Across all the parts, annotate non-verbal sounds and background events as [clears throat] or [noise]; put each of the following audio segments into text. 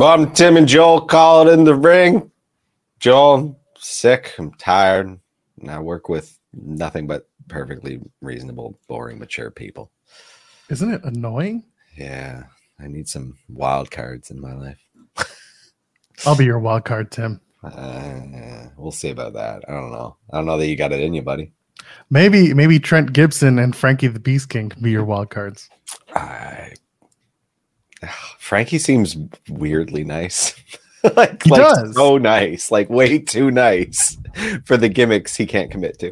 Mom, Tim, and Joel call it in the ring. Joel, I'm sick. I'm tired. And I work with nothing but perfectly reasonable, boring, mature people. Isn't it annoying? Yeah, I need some wild cards in my life. [laughs] I'll be your wild card, Tim. Uh, we'll see about that. I don't know. I don't know that you got it in you, buddy. Maybe maybe Trent Gibson and Frankie the Beast King can be your wild cards. I, Frankie seems weirdly nice. [laughs] like, He like does. so nice, like way too nice for the gimmicks he can't commit to.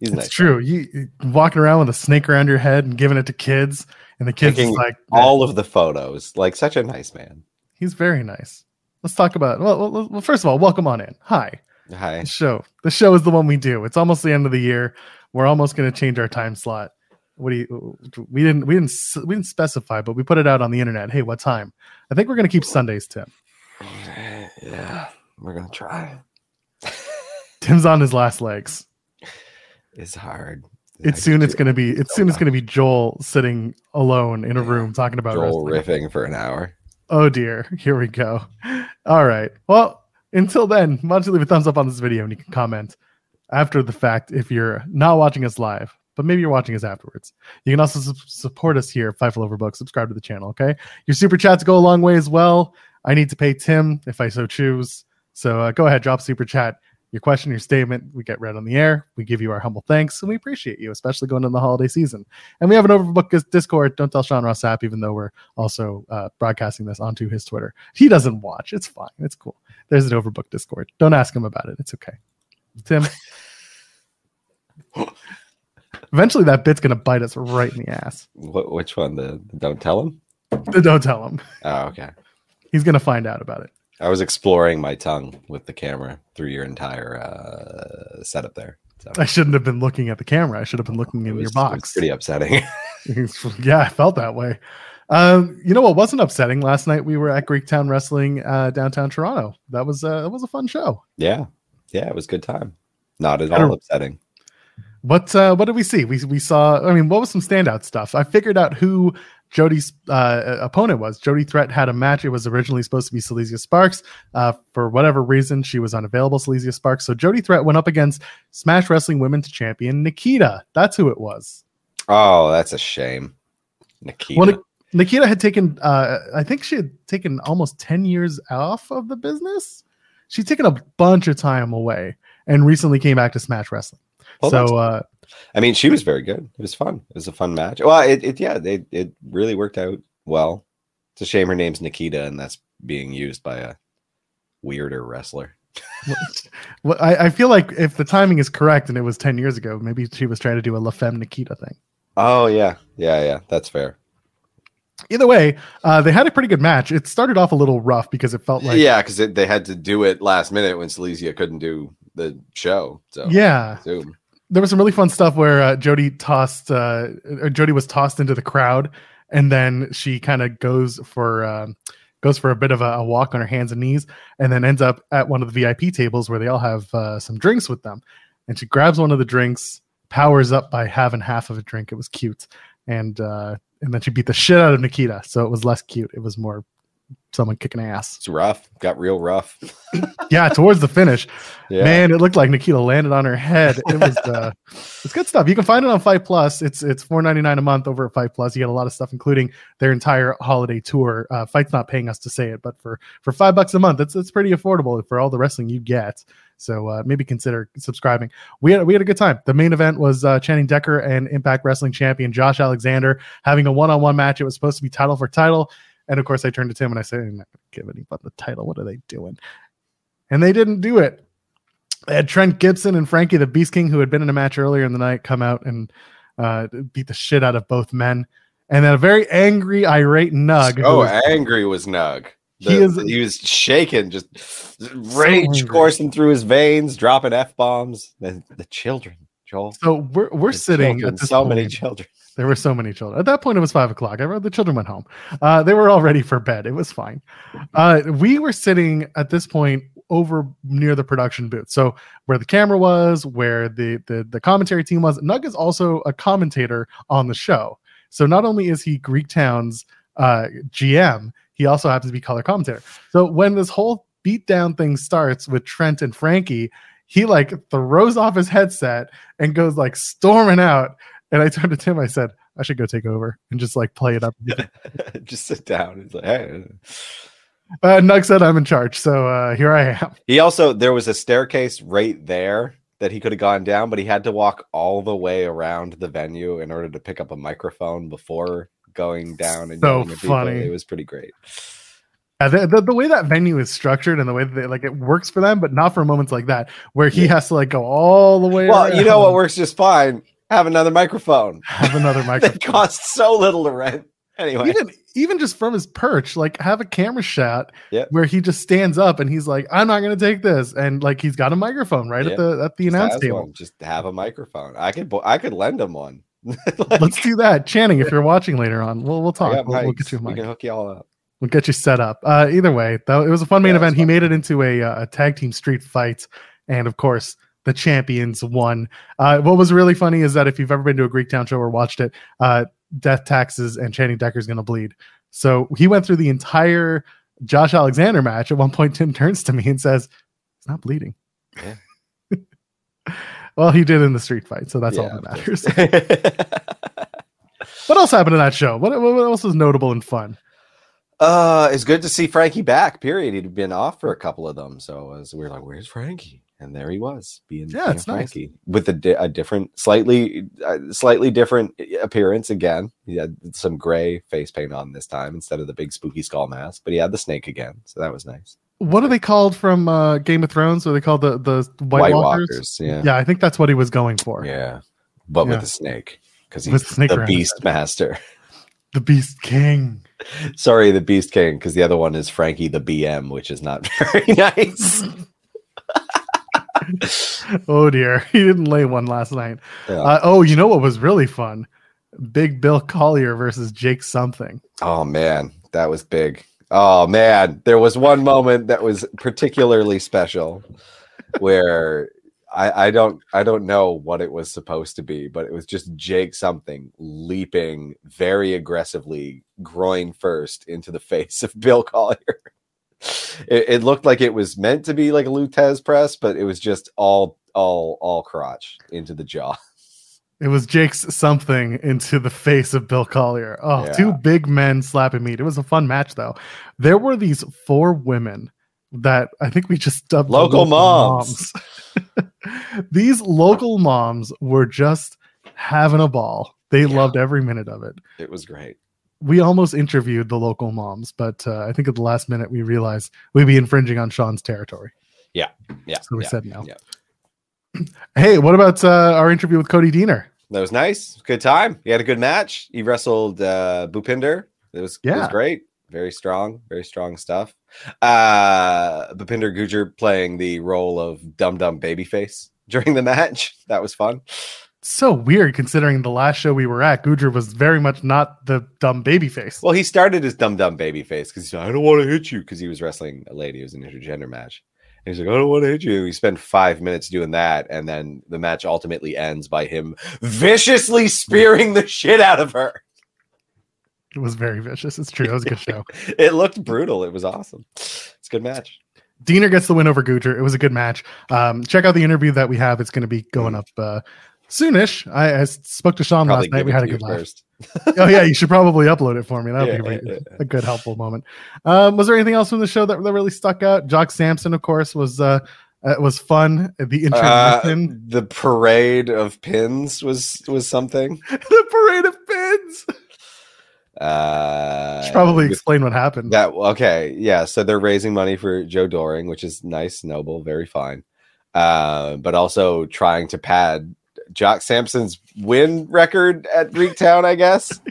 He's It's nice. true. You walking around with a snake around your head and giving it to kids, and the kids like, All of the photos, like such a nice man. he's very nice. Let's talk about. Well, well, well, first of all, welcome on in. Hi, Hi. the show. The show is the one we do. It's almost the end of the year. We're almost going to change our time slot. What do you? We didn't. We didn't. We didn't specify, but we put it out on the internet. Hey, what time? I think we're going to keep Sundays, Tim. Yeah, we're gonna try. [laughs] Tim's on his last legs. It's hard. It's soon. It's going to be. It's soon. It's going to be Joel sitting alone in a room talking about Joel wrestling. riffing for an hour. Oh dear. [laughs] Here we go. All right. Well, until then, why don't you leave a thumbs up on this video and you can comment after the fact if you're not watching us live, but maybe you're watching us afterwards. You can also su- support us here at Fightful Overbook. Subscribe to the channel, okay? Your super chats go a long way as well. I need to pay Tim if I so choose. So uh, go ahead, drop super chat. Your question, your statement, we get read on the air. We give you our humble thanks, and we appreciate you, especially going into the holiday season. And we have an Overbook Discord. Don't tell Sean Ross Sapp, even though we're also uh, broadcasting this onto his Twitter. He doesn't watch. It's fine. It's cool. There's an Overbook Discord. Don't ask him about it. It's okay. Tim. [laughs] Eventually, that bit's gonna bite us right in the ass. Wh- which one? The, the don't tell him. The don't tell him. Oh, okay. He's gonna find out about it. I was exploring my tongue with the camera through your entire uh, setup there. So I shouldn't have been looking at the camera. I should have been looking it in was- your was box. pretty upsetting. [laughs] [laughs] yeah, I felt that way. Um, you know what wasn't upsetting? Last night we were at Greektown Wrestling uh, downtown Toronto. That was uh, that was a fun show. yeah, yeah, it was a good time. Not at all upsetting. What uh, what did we see? We we saw. I mean, what was some standout stuff? I figured out who Jody's uh, opponent was. Jody Threat had a match. It was originally supposed to be Silesia Sparks. Uh, for whatever reason, she was unavailable. Silesia Sparks. So Jody Threat went up against Smash Wrestling Women's Champion Nikita. That's who it was. Oh, that's a shame. Nikita. Well, Nik- Nikita had taken. Uh, I think she had taken almost ten years off of the business. She's taken a bunch of time away and recently came back to Smash Wrestling. Well, so. Uh, I mean, she was very good. It was fun. It was a fun match. Well, it, it yeah, it, it really worked out well. It's a shame her name's Nikita, and that's being used by a weirder wrestler. [laughs] Well, I, I feel like if the timing is correct and it was 10 years ago, maybe she was trying to do a La Femme Nikita thing. Oh yeah, yeah, yeah. That's fair. Either way, uh, they had a pretty good match. It started off a little rough because it felt like, yeah, because they had to do it last minute when Silesia couldn't do the show. So yeah, Zoom. There was some really fun stuff where uh, Jody tossed, uh, Jody was tossed into the crowd, and then she kind of goes for um, goes for a bit of a, a walk on her hands and knees, and then ends up at one of the VIP tables where they all have uh, some drinks with them, and she grabs one of the drinks, powers up by having half of a drink. It was cute, and uh, and then she beat the shit out of Nikita, so it was less cute. It was more someone kicking ass. It's rough. Got real rough. [laughs] Yeah, towards the finish, Yeah. man, it looked like Nikita landed on her head. It was uh, [laughs] it's good stuff. You can find it on FITE+. It's it's four ninety nine a month over at FITE+. You get a lot of stuff, including their entire holiday tour. Uh, Fight's not paying us to say it, but for for five bucks a month, it's it's pretty affordable for all the wrestling you get. So uh, maybe consider subscribing. We had we had a good time. The main event was uh, Channing Decker and Impact Wrestling champion Josh Alexander having a one on one match. It was supposed to be title for title, and of course I turned to Tim and I said, "I'm not going to give anybody the title. What are they doing?" And they didn't do it. They had Trent Gibson and Frankie the Beast King, who had been in a match earlier in the night, come out and uh, beat the shit out of both men. And then a very angry, irate Nug. Oh, was- angry was Nug. He is- he was shaking, just rage coursing through his veins, dropping f bombs. The, the children, Joel. so we're we're The sitting children, at so point. many children. There were so many children. At that point, it was five o'clock. I wrote the children went home. Uh, they were all ready for bed. It was fine. Uh, we were sitting at this point over near the production booth. So where the camera was, where the the, the commentary team was. Nug is also a commentator on the show. So not only is he Greek Town's uh, GM, he also happens to be color commentator. So when this whole beatdown thing starts with Trent and Frankie, he like throws off his headset and goes like storming out. And I turned to Tim, I said, I should go take over and just like play it up. [laughs] just sit down. It's like, hey. Uh, Nug said I'm in charge, so uh, here I am. He also there was a staircase right there that he could have gone down, but he had to walk all the way around the venue in order to pick up a microphone before going down and So funny. It was pretty great. Yeah, the, the, the way that venue is structured and the way that they, like it works for them, but not for moments like that where he Yeah. has to like go all the way. Well, you know what works just fine? Have another microphone. [laughs] Have another [laughs] microphone. costs so little to rent. Anyway, even even just from his perch, like have a camera shot Yeah. where he just stands up and he's like, "I'm not going to take this," and like he's got a microphone right Yeah. at the at the just announce table. one. Just have a microphone. I could I could lend him one. [laughs] Like, Let's do that, Channing. If you're watching later on, we'll we'll talk. We'll, we'll get you a We mic. can hook you all up. We'll get you set up. Uh, either way, though, it was a fun main Yeah, it was event. He made it into a, uh, a tag team street fight, and of course, the champions won. Uh, what was really funny is that if you've ever been to a Greek Town show or watched it, uh, Death Taxes and Channing Decker's going to bleed. So he went through the entire Josh Alexander match. At one point, Tim turns to me and says, "It's not bleeding." [laughs] well, he did in the street fight, so that's all that matters. [laughs] what else happened in that show? What, what else was notable and fun? Uh, it's good to see Frankie back. Period. He'd been off for a couple of them, so as we were like, "Where's Frankie?" And there he was, being Yeah, it's nice. Frankie with a, di- a different, slightly, uh, slightly different appearance. Again, he had some gray face paint on this time instead of the big spooky skull mask, but he had the snake again, so that was nice. What are they called from uh, Game of Thrones? What are they called the the White, White Walkers? Walkers, yeah, Yeah, I think that's what he was going for. yeah, but Yeah. with the snake because he's With the snake the Beast Master. [laughs] The Beast King. Sorry, the Beast King, because the other one is Frankie the BM, which is not [laughs] very nice. [laughs] Oh dear, [laughs] he didn't lay one last night. Yeah. Uh, oh, you know what was really fun? Big Bill Collier versus Jake something. Oh man, that was big. Oh man, there was one moment that was particularly special where I, I don't I don't know what it was supposed to be, but it was just Jake something leaping very aggressively, groin first, into the [laughs] face of Bill Collier. It, it looked like it was meant to be like a Lou Thesz press, but it was just all all all crotch into the jaw. [laughs] It was Jake's something into the face of Bill Collier. Oh, Yeah. two big men slapping meat. It was a fun match though. There were these four women that I think we just dubbed Local moms. moms. [laughs] these local moms were just having a ball. They Yeah. loved every minute of it. It was great. We almost interviewed the local moms, but uh, I think at the last minute we realized we'd be infringing on Sean's territory. Yeah, yeah. So we yeah, said no. yeah. [clears throat] Hey, what about uh, our interview with Cody Deaner? That was nice. Good time. He had a good match. He wrestled uh Bhupinder. It was, it was great. Very strong, very strong stuff. Uh Bhupinder Gujjar playing the role of Dum Dum Babyface [laughs] during the match. That was fun. So weird considering the last show we were at, Gujjar was very much not the dumb baby face. Well, he started as dumb Dum Babyface because he said, I don't want to hit you because he was wrestling a lady. It was an intergender match. And he's like, I don't want to hit you. He spent five minutes doing that. And then the match ultimately ends by him viciously spearing the shit out of her. It was very vicious. It's true. It was a good show. [laughs] It looked brutal. It was awesome. It's a good match. Deaner gets the win over Gujjar. It was a good match. Um, check out the interview that we have. It's going to be going Mm. up uh, soonish. I, I spoke to Sean Probably last night. We had a good laugh. first. oh yeah, you should probably upload it for me. That would Yeah, be yeah, yeah. a good helpful moment. Um, was there anything else from the show that, that really stuck out? Jock Sampson, of course, was uh, uh, was fun. The Uh, the parade of pins was was something. [laughs] the parade of pins. Uh, Should probably explain what happened. that. Okay, yeah. So they're raising money for Joe Doering, which is nice, noble, very fine. Uh, but also trying to pad Jock Sampson's win record at Greektown, I guess. [laughs]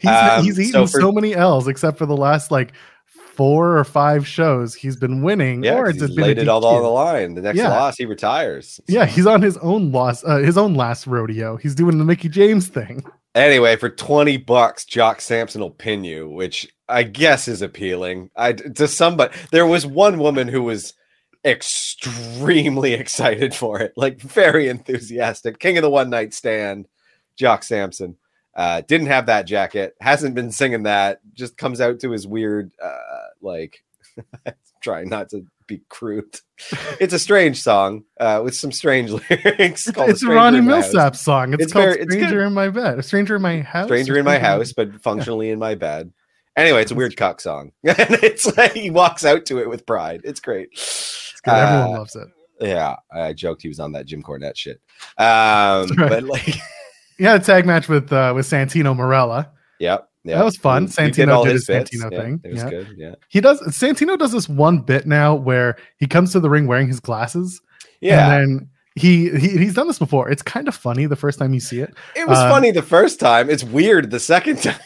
He's, Um, he's eaten so so, many L's, except for the last like four or five shows. He's been winning, Yeah, or it's he's laid it all on the line. The next Yeah. loss, he retires. Yeah, he's on his own loss, uh, his own last rodeo. He's doing the Mickie James thing. Anyway, for 20 bucks, Jock Sampson will pin you, which I guess is appealing. I to somebody there was one woman who was extremely [laughs] excited for it, like very enthusiastic. King of the one night stand, Jock Sampson. Uh, didn't have that jacket. Hasn't been singing that. Just comes out to his weird, uh, like, [laughs] trying not to be crude. It's a strange song uh, with some strange [laughs] lyrics. called It's a Ronnie. Milsap song. It's, It's called very- it's "Stranger good. in My Bed." A stranger in my house. Stranger in my house, but functionally in my bed. Anyway, it's a weird cock song, and it's like he walks out to it with pride. It's great. Good. Everyone Uh, loves it. Yeah, I joked he was on that Jim Cornette shit. Um, right. but like, [laughs] Yeah, a tag match with uh, with Santino Marella. yep, yeah, That was fun. He- he Santino did his bits. Santino Yeah, thing. It was Yeah. good. Yeah, He does. Santino does this one bit now where he comes to the ring wearing his glasses. yeah. And then he, he he's done this before. It's kind of funny the first time you see it. it was uh, funny the first time. It's weird the second [laughs] time,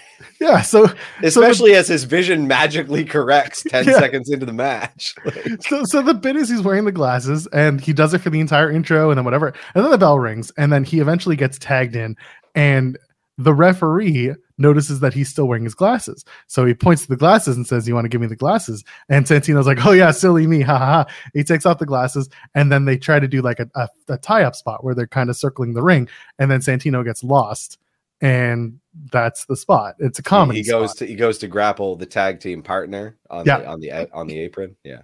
Yeah. So especially as his vision magically corrects ten Yeah. seconds into the match. [laughs] Like, so so the bit is he's wearing the glasses and he does it for the entire intro and then whatever. And then the bell rings and then he eventually gets tagged in and the referee notices that he's still wearing his glasses. So he points to the glasses and says, You want to give me the glasses? And Santino's like, Oh, yeah, silly me. Ha ha. ha. He takes off the glasses and then they try to do like a, a, a tie up spot where they're kind of circling the ring. And then Santino gets lost. And that's the spot. It's a comedy. he goes spot. to he goes to grapple the tag team partner on Yeah. the on the on the apron. Yeah,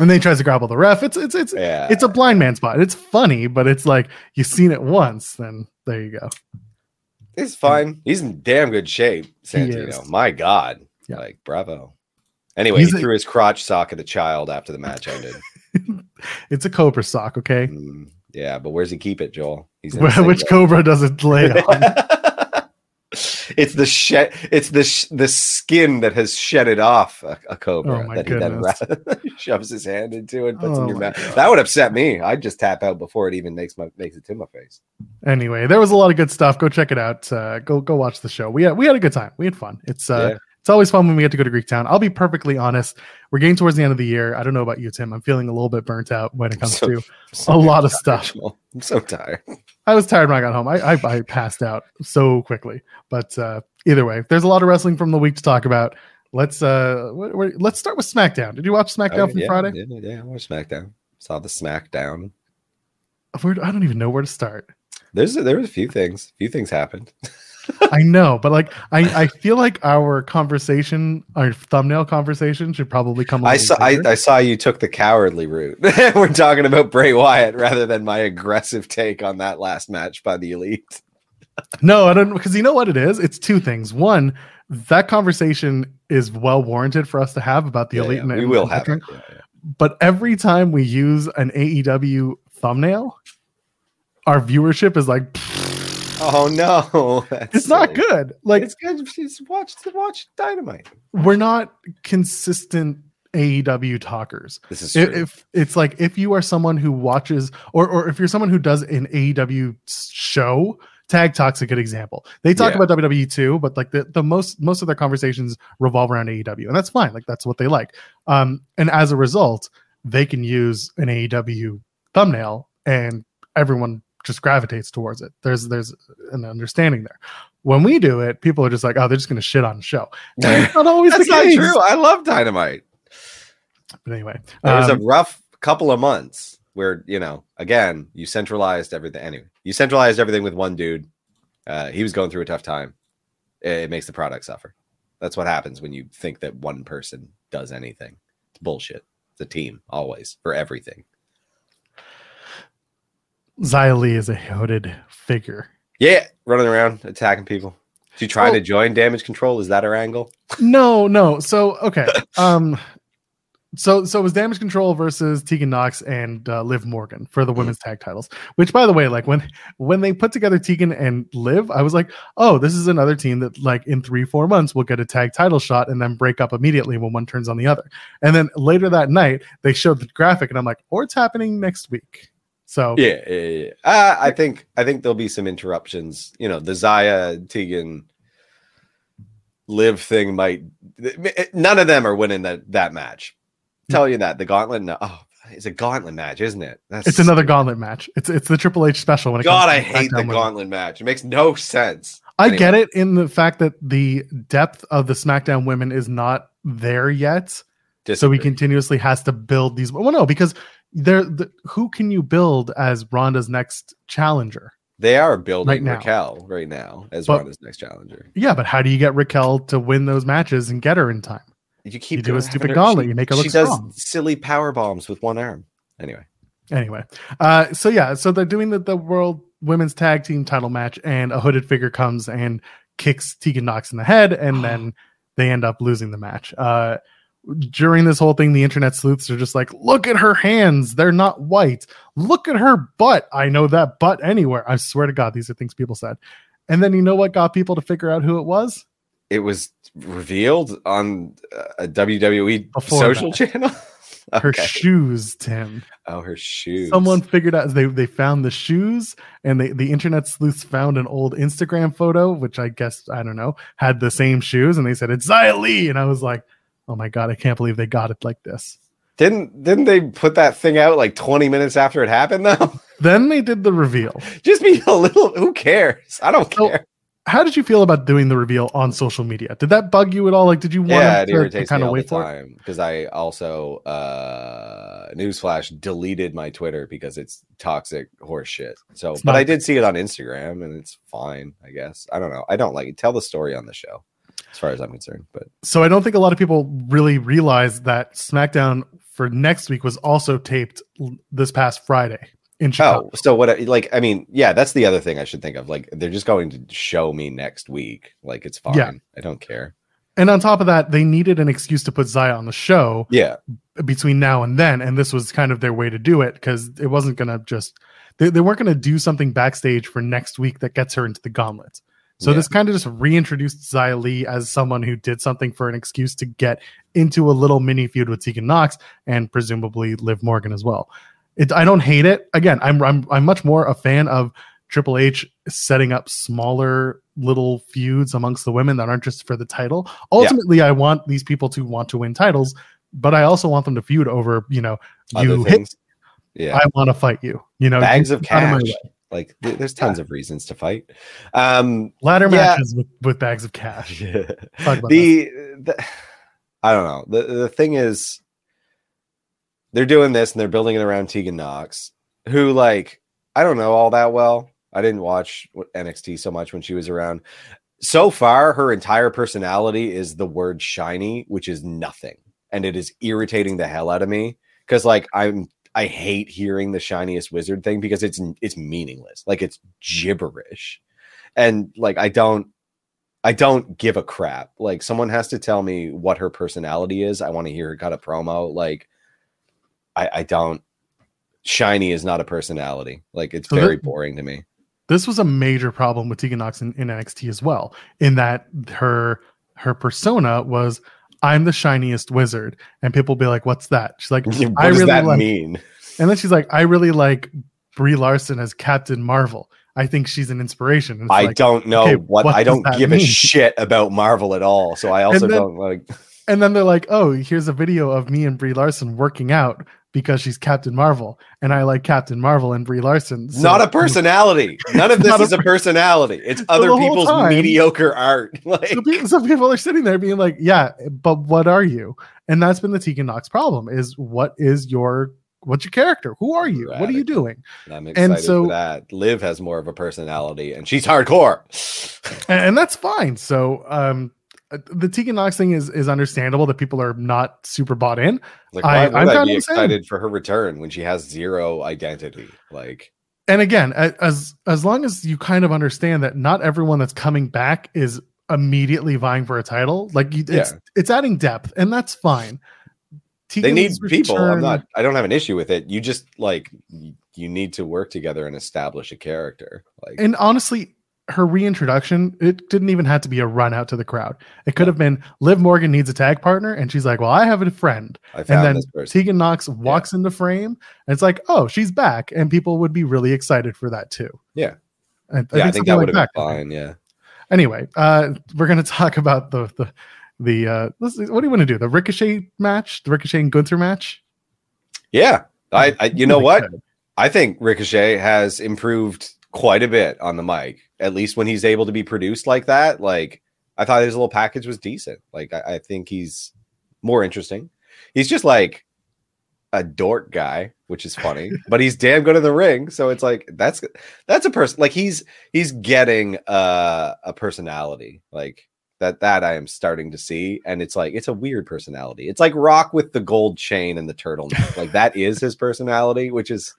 and then he tries to grapple the ref. It's it's it's yeah. it's a blind man spot. It's funny, but it's like you've seen it once, then there you go. He's fine. He's in damn good shape, Santino. My God. Yeah. Like, bravo. Anyway, He's he a- threw his crotch sock at the child after the match ended. [laughs] It's a cobra sock, okay? Mm, yeah, but where's he keep it, Joel? Which cobra does it lay [laughs] on? It's the shed. It's the sh- the skin that has shedded off a, a cobra Oh that he then ra- [laughs] shoves his hand into and puts Oh in your mouth. God. That would upset me. I'd just tap out before it even makes my makes it to my face. anyway, there was a lot of good stuff. Go check it out. Uh, go go watch the show. We had we had a good time. We had fun. It's uh Yeah. It's always fun when we get to go to Greek Town. I'll be perfectly honest. We're getting towards the end of the year. I don't know about you, Tim. I'm feeling a little bit burnt out when it comes So- to [laughs] So a lot of stuff. [laughs] I'm so tired. I was tired when I got home. I, I, I passed out so quickly. But uh, either way, there's a lot of wrestling from the week to talk about. Let's uh, wh- wh- let's start with SmackDown. Did you watch SmackDown Oh, from yeah, Friday? Yeah, yeah, I watched SmackDown. Saw the SmackDown. Where, I don't even know where to start. There's there was a few things. A few things happened. [laughs] I know, but like I, I feel like our conversation, our thumbnail conversation, should probably come. I saw I. I saw you took the cowardly route. [laughs] We're talking about Bray Wyatt rather than my aggressive take on that last match by the Elite. no, I don't because you know what it is. It's two things. One, that conversation is well warranted for us to have about the Yeah, elite. yeah, and- we will have it. Yeah, but every time we use an AEW thumbnail, our viewership is like Oh no, [laughs] That's it's not good. Like it's good. Just watch to watch Dynamite. we're not consistent AEW talkers. This is If, true. if it's like if you are someone who watches or or if you're someone who does an AEW show, Tag Talk's a good example. They talk Yeah. about WWE too, but like the, the most most of their conversations revolve around AEW, and that's fine. Like that's what they like. Um, and as a result, they can use an AEW thumbnail, and everyone just gravitates towards it. There's there's an understanding there. When we do it, people are just like, oh, they're just going to shit on the show. [laughs] Not always That's the not case. true. I love Dynamite. But anyway, was um, a rough couple of months where you know, again, you centralized everything. Anyway, you centralized everything with one dude. Uh, he was going through a tough time. It, it makes the product suffer. That's what happens when you think that one person does anything. It's bullshit. It's a team always for everything. Li is a hooded figure. Yeah, running around attacking people. Did you try Oh. to join damage control? Is that her angle? No, no. So okay. Um so so it was damage control versus Tegan Nox and uh, Liv Morgan for the women's tag titles. Which by the way, like when when they put together Tegan and Liv, I was like, "Oh, this is another team that like in 3-4 months will get a tag title shot and then break up immediately when one turns on the other." And then later that night, they showed the graphic and I'm like, "Or it's happening next week." So Yeah, yeah, yeah. Uh, I think I think there'll be some interruptions. You know, the Xia Tegan Liv thing might. None of them are winning that that match. Tell you that the gauntlet. No, oh, it's a gauntlet match, isn't it? That's it's another gauntlet match. It's it's the Triple H special when it God, I hate the SmackDown women. gauntlet match. It makes no sense. I Anyway. get it in the fact that the depth of the SmackDown women is not there yet. So he continuously has to build these. Well, no, because there, the, who can you build as Ronda's next challenger? They are building Right now. Raquel right now as But- Ronda's next challenger. Yeah, but how do you get Raquel to win those matches and get her in time? You keep You do a stupid gauntlet, you make her look She does strong. silly power bombs with one arm. Anyway, Anyway, uh, so yeah, so they're doing the, the world women's tag team title match, and a hooded figure comes and kicks Tegan Nox in the head, and [gasps] then they end up losing the match. Uh, during this whole thing, the internet sleuths are just like, "Look at her hands; they're not white. Look at her butt. I know that butt anywhere. I swear to God, these are things people said." And then you know what got people to figure out who it was? it was revealed on a WWE Before social that. channel. [laughs] Her shoes, Tim. oh, her shoes. Someone figured out they they found the shoes, and they the internet sleuths found an old Instagram photo, which I guess I don't know had the same shoes, and they said it's Xia Li, and I was like, oh my god, I can't believe they got it like this. didn't didn't they put that thing out like 20 minutes after it happened though? [laughs] Then they did the reveal. Just be a little. Who cares? I don't So, care. How did you feel about doing the reveal on social media? Did that bug you at all? Like, did you want yeah, it to, to kind of wait for it? time because I also uh newsflash deleted my Twitter because it's toxic horse shit. So, It's but not I did see it on Instagram and it's fine. I guess I don't know. I don't like it. Tell the story on the show, as far as I'm concerned. But So I don't think a lot of people really realize that SmackDown for next week was also taped this past Friday in oh, Chicago. oh, so what? I- Like, I mean, yeah, that's the other thing I should think of. Like, they're just going to show me next week. Like, it's fine. Yeah. I don't care. And on top of that, they needed an excuse to put Xia on the show. Yeah, between now and then and this was kind of their way to do it because it wasn't going to just they, they weren't going to do something backstage for next week that gets her into the gauntlet so Yeah. this kind of just reintroduced Xia Li as someone who did something for an excuse to get into a little mini feud with Tegan Nox and presumably Liv Morgan as well. It, I don't hate it. Again, I'm, I'm I'm much more a fan of Triple H setting up smaller little feuds amongst the women that aren't just for the title. Ultimately, I want these people to want to win titles, but I also want them to feud over, you know, other you hit. Yeah, I want to fight you. You know, bags of cash. Like, th- there's tons of reasons to fight. Um, Ladder Yeah. matches with, with bags of cash. [laughs] The, the I don't know. The the thing is they're doing this and they're building it around Tegan Nox, who like I don't know all that well. I didn't watch NXT so much when she was around. So far, her entire personality is the word shiny, which is nothing. And it is irritating the hell out of me. Cause like I'm I hate hearing the shiniest wizard thing because it's it's meaningless. Like it's gibberish. And like I don't I don't give a crap. Like someone has to tell me what her personality is. I want to hear her cut a promo. Like I, I don't. Shiny is not a personality. Like it's So very that- boring to me. this was a major problem with Tegan Nox in, in NXT as well, in that her her persona was I'm the shiniest wizard, and people be like, "What's that?" She's like, [laughs] what I does really that like- mean? and then she's like, "I really like Brie Larson as Captain Marvel. I think she's an inspiration." It's I like- don't know okay, what, what I don't give a shit about Marvel at all. So I [laughs] also then- don't like. And then they're like, "Oh, here's a video of me and Brie Larson working out because she's Captain Marvel, and I like Captain Marvel and Brie Larson." So- not a personality. None of [laughs] this is a personality. It's [laughs] other people's time- mediocre art. [laughs] Like some people are sitting there being like, "Yeah, but what are you?" And that's been the Tegan Nox problem: is what is your what's your character? Who are you? What are you Radical. doing? I'm excited so- for that. Liv has more of a personality, and she's hardcore. And, and that's fine. So, um, the Tegan Nox thing is is understandable that people are not super bought in. Like, I- why I'm would I, kinda be excited for her return when she has zero identity? Like, And again, as as long as you kind of understand that not everyone that's coming back is immediately vying for a title, like you, it's it's adding depth, and that's fine. they need people. I'm not. I don't have an issue with it. You just like you need to work together and establish a character. Like, And honestly, her reintroduction, it didn't even have to be a run out to the crowd. It could have been Liv Morgan needs a tag partner, and she's like, "Well, I have a friend," I and then this. Tegan Nox walks into frame, and it's like, "Oh, she's back," and people would be really excited for that too. Yeah. I, yeah, I think that like would have been fine. Yeah. Anyway, uh, we're gonna [laughs] talk about the the the uh, let's, what do you want to do? The Ricochet match, the Ricochet and Gunther match. Yeah. I, I you know Really what? good. I think Ricochet has improved quite a bit on the mic, at least when he's able to be produced like that. Like, I thought his little package was decent. Like, I, I think he's more interesting. He's just like a dork guy which is funny, [laughs] but he's damn good in the ring. So it's like that's that's a person like he's he's getting uh, a personality like that that I am starting to see, and it's like it's a weird personality. It's like Rock with the gold chain and the turtleneck. like that is his personality, which is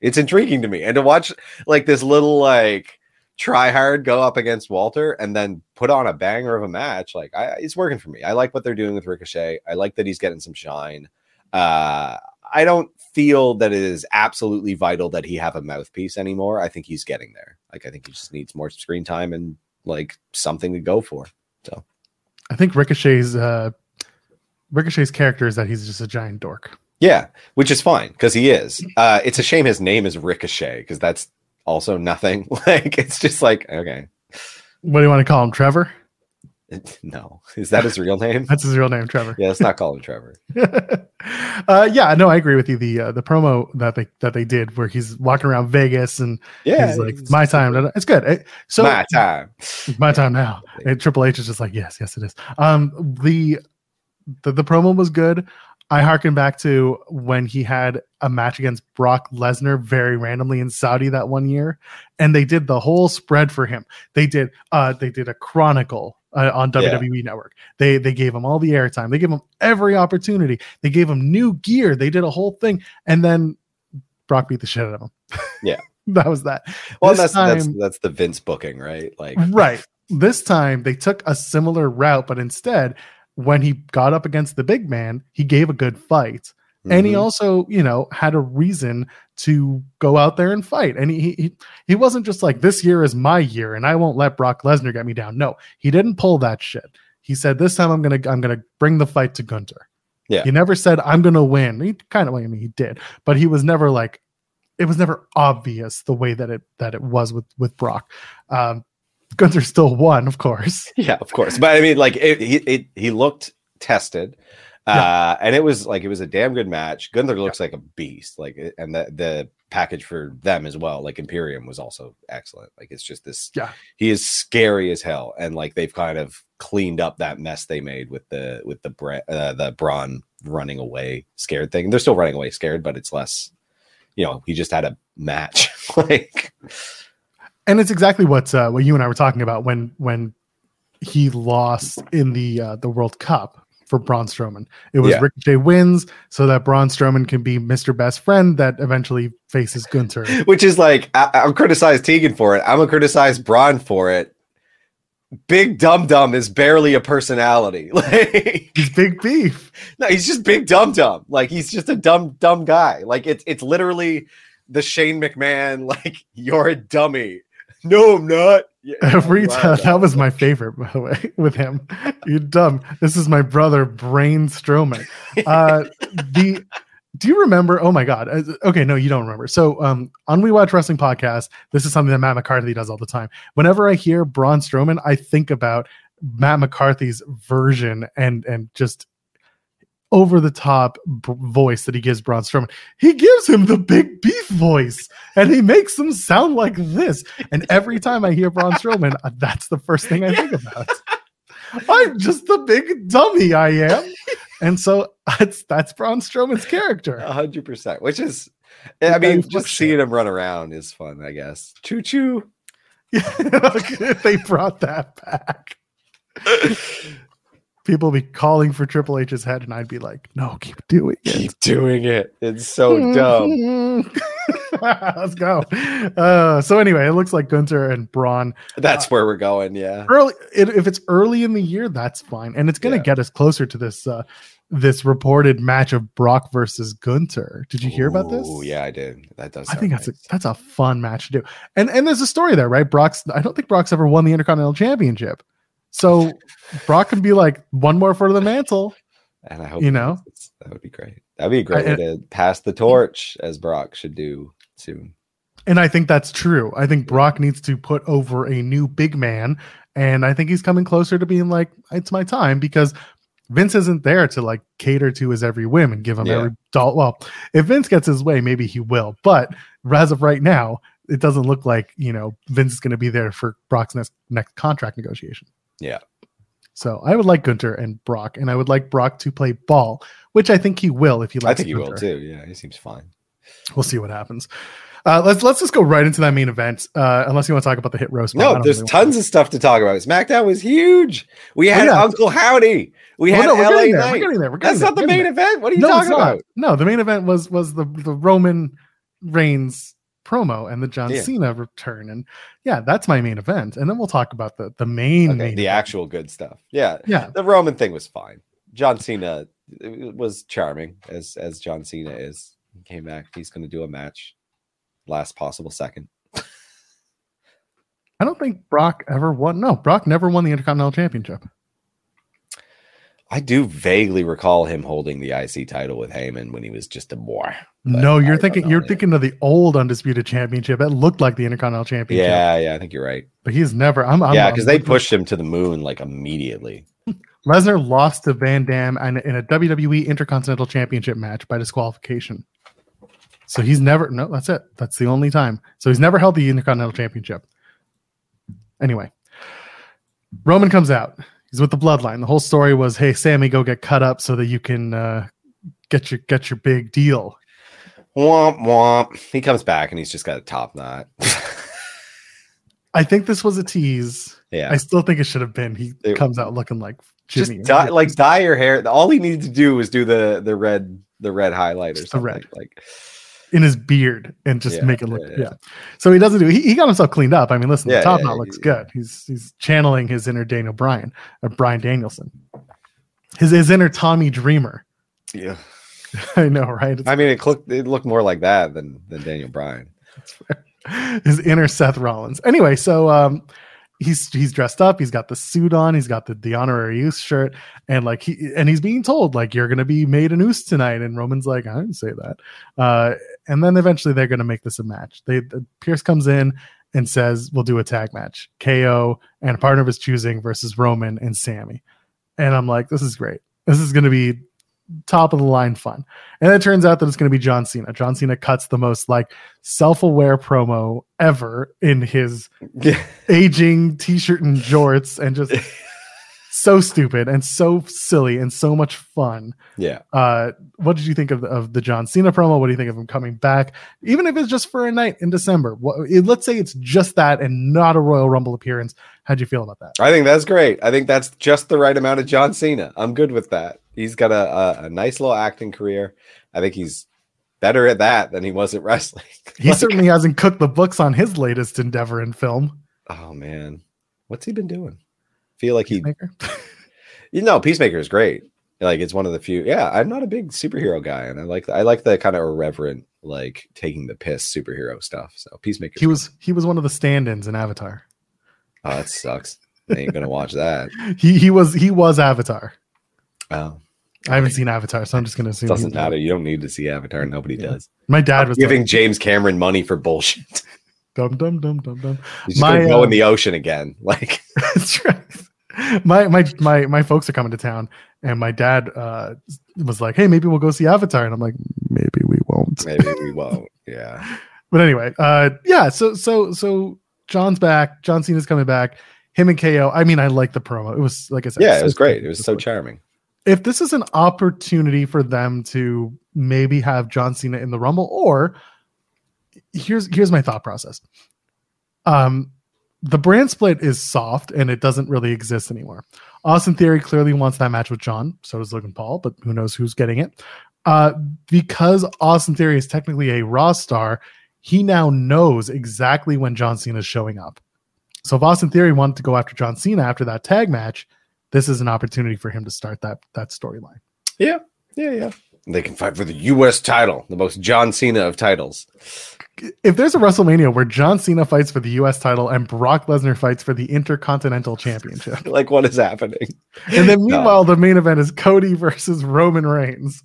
it's intriguing to me. And to watch like this little like try hard go up against Walter and then put on a banger of a match, like I, it's working for me. I like what they're doing with Ricochet. I like that he's getting some shine. Uh, I don't feel that it is absolutely vital that he have a mouthpiece anymore. I think he's getting there. Like I think he just needs more screen time and like something to go for. So I think Ricochet's uh Ricochet's character is that he's just a giant dork. Yeah, which is fine because he is. Uh, it's a shame his name is Ricochet because that's also nothing. [laughs] like it's just like okay. What do you want to call him, Trevor? [laughs] No, is that his real [laughs] name? That's his real name, Trevor. yeah, let's not call him Trevor. uh, yeah, no, I agree with you. The uh, the promo that they that they did where he's walking around Vegas and Yeah, he's like, "It's my time." It's good. It- so my time. My time now. And Triple H is just like, yes, yes, it is. Um, the the, the promo was good. I harken back to when he had a match against Brock Lesnar very randomly in Saudi that one year, and they did the whole spread for him. They did uh they did a chronicle uh, on Yeah. WWE Network. They they gave him all the airtime. They gave him every opportunity. They gave him new gear. They did a whole thing, and then Brock beat the shit out of him. [laughs] Yeah. that was that. Well, This that's that's that's the Vince booking, right? Like right this time they took a similar route but instead when he got up against the big man he gave a good fight. And he mhm. also you know had a reason to go out there and fight. And he, he he wasn't just like this year is my year and i won't let brock lesnar get me down. No he didn't pull that shit. He said this time i'm gonna i'm gonna bring the fight to Gunther. Yeah. he never said i'm gonna win. He kind of i mean he did but he was never like it was never obvious the way that it that it was with with brock. Um Gunther still won, of course. [laughs] yeah, of course. But I mean, like it, he it, he looked tested, uh, and it was like it was a damn good match. Gunther looks like a beast, like, and the the package for them as well, like Imperium was also excellent. Like it's just this, Yeah. he is scary as hell, and like they've kind of cleaned up that mess they made with the with the Bre- uh, the Braun running away scared thing. They're still running away scared, but it's less. You know, he just had a match. [laughs] like, And it's exactly what uh, what you and I were talking about when when he lost in the uh, the World Cup for Braun Strowman. It was Yeah. Ricochet wins so that Braun Strowman can be Mr. Best Friend that eventually faces Gunther. [laughs] which is like I, I'll criticize Tegan for it. I'm gonna criticize Braun for it. Big Dum Dum is barely a personality. [laughs] Like He's big beef. no, he's just Big Dum Dum. Like he's just a dumb dumb guy. Like it's it's literally the Shane McMahon. Like [laughs] you're a dummy. No, I'm not. Yeah, [laughs] Every time are, that was my favorite, by the way, [laughs] with him. You dumb. This is my brother, Brain Strowman. Uh, the do you remember? Oh my god. Uh, Okay, no, you don't remember. So, um, on We Watch Wrestling podcast, this is something that Matt McCarthy does all the time. Whenever I hear Braun Strowman, I think about Matt McCarthy's version and and just over the top b- voice that he gives Braun Strowman. He gives him the big beef voice, and he makes him sound like this. And every time I hear Braun Strowman, uh, that's the first thing I think about. [laughs] I'm just the big dummy I am. And so that's that's Braun Strowman's character. Hundred percent. Which is, I mean, just seeing him run around is fun. I guess. Choo choo. if they brought that back, [laughs] people be calling for Triple H's head, and I'd be like, "No, keep doing it." Keep doing it. It's so dumb. [laughs] Let's go. Uh, so anyway, it looks like Gunther and Braun That's where we're going. Yeah. early. It, if it's early in the year, that's fine, and it's going to Yeah. get us closer to this uh, this reported match of Brock versus Gunther. Did you hear about this? Oh yeah, I did. That does. I think that's a, that's a fun match to do, and and there's a story there, right? Brock's. I don't think Brock's ever won the Intercontinental Championship, so Brock can be like one more for the mantle. and I hope you know? that would be great. That'd be a great I- way to pass the torch, as Brock should do soon. And I think that's true. I think Brock needs to put over a new big man. And I think he's coming closer to being like, it's my time because Vince isn't there to like cater to his every whim and give him Yeah. every doll. Well, if Vince gets his way, maybe he will. But as of right now, it doesn't look like, you know, Vince is going to be there for Brock's next, next contract negotiation. Yeah. So I would like Gunther and Brock, and I would like Brock to play ball, which I think he will if he likes I think he will too. Yeah, he seems fine. We'll see what happens. Uh, let's let's just go right into that main event. Uh, unless you want to talk about the hit roast. No, there's really tons of stuff to talk about. SmackDown was huge. We had Oh, yeah. Uncle Howdy. We had no, LA there. We're getting there. We're getting That's there. not the main there. event. What are you No, talking about? No, the main event was was the the Roman Reigns promo and the John Yeah. Cena return, and yeah, that's my main event. And then we'll talk about the the main Okay, main the event. actual good stuff. Yeah, Yeah, the Roman thing was fine. John Cena was charming as as John Cena is. He came back. He's going to do a match. Last possible second. I don't think Brock ever won. No, Brock never won the Intercontinental Championship. I do vaguely recall him holding the IC title with Heyman when he was just a boy. No, you're thinking you're thinking of the old undisputed championship. It looked like the Intercontinental Championship. Yeah, yeah, I think you're right. but he's never. I'm, I'm yeah, because they pushed him to the moon like immediately. [laughs] Lesnar lost to Van Dam and in a WWE Intercontinental Championship match by disqualification. So he's never no, that's it. That's the only time. So he's never held the Intercontinental Championship. Anyway, Roman comes out. He's with the bloodline. The whole story was, hey, Sammy, go get cut up so that you can uh, get your get your big deal. Womp womp. He comes back and he's just got a top knot. I think this was a tease. yeah. I still think it should have been. He It- comes out looking like just dye, like dye your hair. All he needed to do was do the the red the red highlight or something. red. Like in his beard and just Yeah, make it look yeah, yeah. So he doesn't do he, he got himself cleaned up. I mean, listen, the top knot looks good. He's he's channeling his inner Daniel Bryan or Bryan Danielson. His his inner Tommy Dreamer. yeah. [laughs] I know, right? I mean, it looked it looked more like that than than Daniel Bryan. his inner Seth Rollins. Anyway, so um he's he's dressed up, he's got the suit on, he's got the, the honorary Uce shirt, and like he and he's being told, like, you're gonna be made an Uce tonight. And Roman's like, I didn't say that. Uh and then eventually they're gonna make this a match. They the, Pearce comes in and says, We'll do a tag match. KO and a partner of his choosing versus Roman and Sammy. And I'm like, this is great. This is gonna be top of the line fun. And it turns out that it's going to be John Cena. John Cena cuts the most like self-aware promo ever in his Yeah. aging t-shirt and jorts and just [laughs] so stupid and so silly and so much fun. Yeah. Uh, what did you think of the, of the John Cena promo? What do you think of him coming back, even if it's just for a night in December? What, it- let's say it's just that and not a Royal Rumble appearance. How'd you feel about that? I think that's great. I think that's just the right amount of John Cena. I'm good with that. He's got a, a, a nice little acting career. I think he's better at that than he was at wrestling. He [laughs] Like- certainly hasn't cooked the books on his latest endeavor in film. Oh man, what's he been doing? Feel like he, [laughs] you know, Peacemaker is great. Like it's one of the few. Yeah, I'm not a big superhero guy, and I like I like the kind of irreverent, like taking the piss superhero stuff. So Peacemaker. He was he was one of the stand-ins in Avatar. Oh, that sucks. I ain't gonna watch that. [laughs] He he was he was Avatar. Oh, I haven't seen Avatar, so I'm just gonna assume doesn't matter. You don't need to see Avatar. Nobody Yeah. does. My dad was Giving like, James Cameron money for bullshit. [laughs] dum dum dum dum dum. He's just My, gonna go uh, in the ocean again. Like, That's right. My my my my folks are coming to town, and my dad uh, was like, "Hey, maybe we'll go see Avatar," and I'm like, "Maybe we won't." [laughs] maybe we won't. Yeah. [laughs] But anyway, uh, yeah. So so so John's back. John Cena's coming back. Him and KO. I mean, I like the promo. It was like I said. Yeah, so it was great. It was so charming. if this is an opportunity for them to maybe have John Cena in the Rumble, or here's here's my thought process. Um, the brand split is soft and it doesn't really exist anymore. Austin Theory clearly wants that match with John, so does Logan Paul, but who knows who's getting it? Uh, because Austin Theory is technically a Raw star, he now knows exactly when John Cena is showing up. So if Austin Theory wanted to go after John Cena after that tag match, this is an opportunity for him to start that that storyline. Yeah. Yeah, yeah. They can fight for the U.S. title, the most John Cena of titles. If there's a WrestleMania where John Cena fights for the US title and Brock Lesnar fights for the Intercontinental Championship, [laughs] Like, what is happening? and then No. meanwhile the main event is Cody versus Roman Reigns.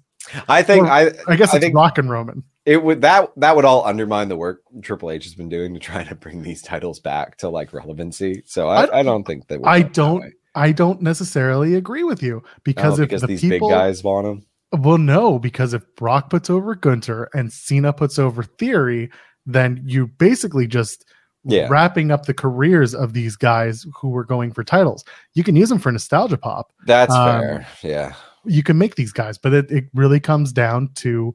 I think Well, I I guess I it's think- Rock and Roman. it would that that would all undermine the work Triple H has been doing to try to bring these titles back to like relevancy. So I, I- I, don't think that. I don't I don't necessarily agree with you because oh, if because the these people big guys want them. Well no because if Brock puts over Gunther and Cena puts over Theory, then you basically just Yeah. wrapping up the careers of these guys who were going for titles. You can use them for nostalgia pop. That's Um, fair. Yeah. you can make these guys, but it, it really comes down to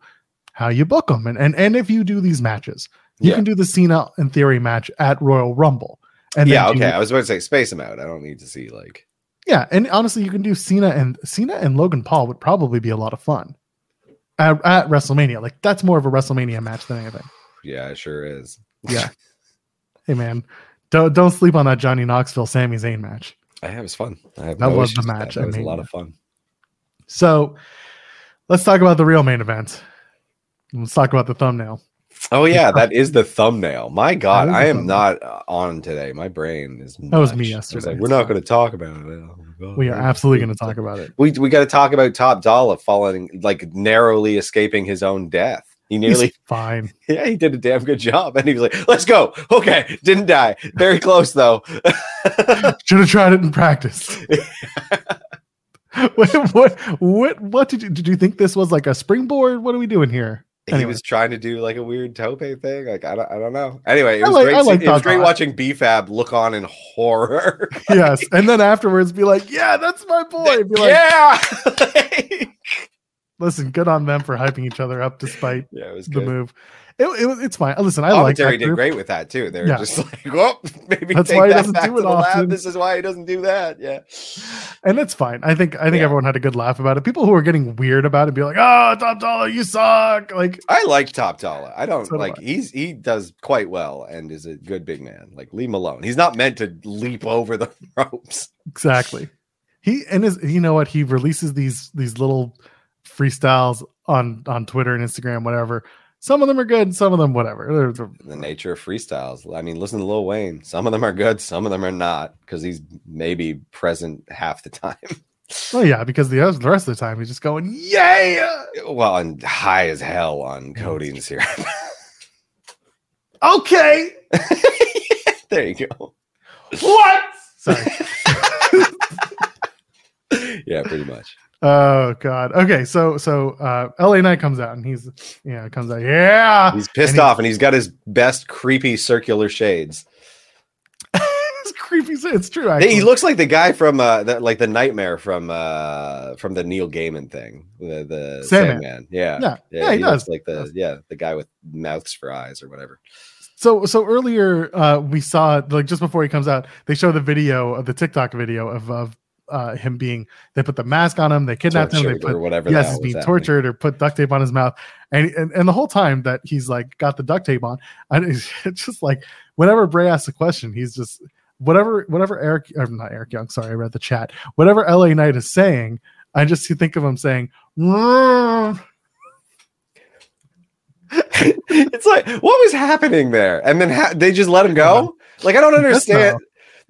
how you book them, and and and if you do these matches, you Yeah. can do the Cena and theory match at Royal Rumble. And yeah, do- okay. I was about to say space them out. I don't need to see like yeah, and honestly, you can do Cena and Cena and Logan Paul would probably be a lot of fun at, at WrestleMania. Like that's more of a WrestleMania match than anything. yeah, it sure is. Yeah. hey man, don't don't sleep on that Johnny Knoxville Sami Zayn match. I it was fun. I have That no was the match That. It was a lot of fun. So let's talk about the real main event. Let's talk about the thumbnail. Oh yeah, [laughs] that is the thumbnail. My God, I am thumbnail. not uh, on today. My brain is. That was me yesterday. like, We're not going to talk about it. Oh. We are absolutely going to talk about it. We we got to talk about Top Dollar falling like narrowly escaping his own death. He nearly, He's fine. [laughs] yeah, he did a damn good job, and he was like, "Let's go." Okay, didn't die. Very close though. [laughs] Should have tried it in practice. what, what what what did you did you think this was like a springboard? What are we doing here? He was trying to do like a weird tope thing. Like I don't, I don't know. Anyway, it was like- great. Like it was great watching B-Fab look on in horror. [laughs] yes, [laughs] and then afterwards be like, "Yeah, that's my boy." Be like, yeah, [laughs] "Listen, good on them for hyping each other up despite yeah, it was the move." It, it, it's fine. Listen, I like that did group. great with that too. They're Yeah. just [laughs] like, well, maybe That's take why he that doesn't back do it the lab. often. This is why he doesn't do that. Yeah, and it's fine. I think I think Yeah. everyone had a good laugh about it. People who are getting weird about it be like, "Oh, Top Dollar, you suck!" Like, I like Top Dollar. I don't So do like. I. He's he does quite well and is a good big man. Like leave him alone. He's not meant to leap over the [laughs] ropes. exactly. He and his, you know what? He releases these these little freestyles on on Twitter and Instagram, whatever. Some of them are good, some of them whatever. The nature of freestyles. I mean, listen to Lil Wayne. Some of them are good. Some of them are not because he's maybe present half the [laughs] time. oh yeah, because the rest, the rest of the time he's just going, "Yeah, well, and high as hell on codeine syrup. [laughs] okay, [laughs] there you go. what?" Sorry. Yeah, pretty much. Oh god. Okay, so so uh LA Knight comes out and he's yeah, comes out. Yeah. He's pissed And he- off and he's got his best creepy circular shades. [laughs] it's creepy. It's true. Actually. He looks like the guy from uh the, like the nightmare from uh from the Neil Gaiman thing. The the Sandman. Sandman. Yeah. Yeah. Yeah, he looks does. like the yeah, the guy with mouths for eyes or whatever. so so earlier uh we saw like just before he comes out, they show the video of the TikTok video of of uh him being they put the mask on him, they kidnapped him, they put or whatever. yes, he's being happening. tortured or put duct tape on his mouth, and and, and the whole time that he's like got the duct tape on, and [laughs] it's just like whenever Bray asks a question, he's just whatever whatever Eric or not Eric Young, sorry, I read the chat. Whatever LA Knight is saying, I just think of him saying, [laughs] it's like what was happening there and then ha- they just let him go [laughs] like i don't understand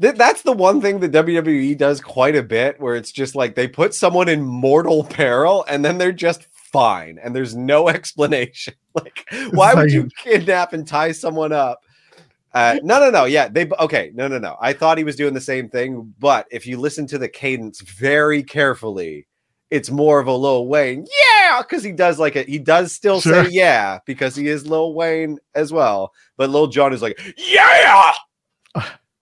Th- that's the one thing that wwe does quite a bit where it's just like they put someone in mortal peril and then they're just fine and there's no [laughs] explanation [laughs] like why would you kidnap and tie someone up uh, no, no, no. Yeah, they okay. No, no, no. I thought he was doing the same thing, but if you listen to the cadence very carefully, it's more of a Lil Wayne, yeah, because he does like it. He does still Sure. say yeah because he is Lil Wayne as well. But Lil Jon is like, yeah,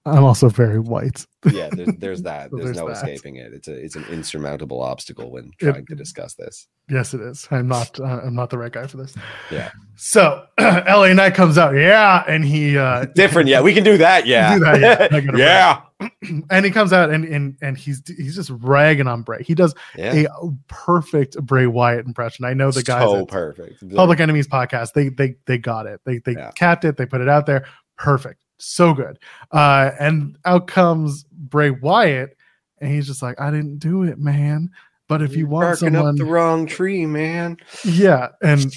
I'm also very white. yeah. There's, there's [laughs] that. There's, there's no that. escaping it. It's a it's an insurmountable obstacle when It- trying to discuss this. Yes, it is. I'm not. Uh, I'm not the right guy for this. Yeah. So [clears throat] LA Knight comes out, yeah, and he uh [laughs] Different, yeah. We can do that, yeah. Do that, yeah. Yeah, [laughs] [clears throat] and he comes out and and and he's he's just ragging on Bray. He does yeah. a perfect Bray Wyatt impression. I know the guys so perfect. Public Enemies podcast. They they they got it. They they Yeah. capped it. They put it out there. Perfect. So good. Uh, and out comes Bray Wyatt, and he's just like, I didn't do it, man. But if you You're want someone, up the wrong tree, man. yeah, and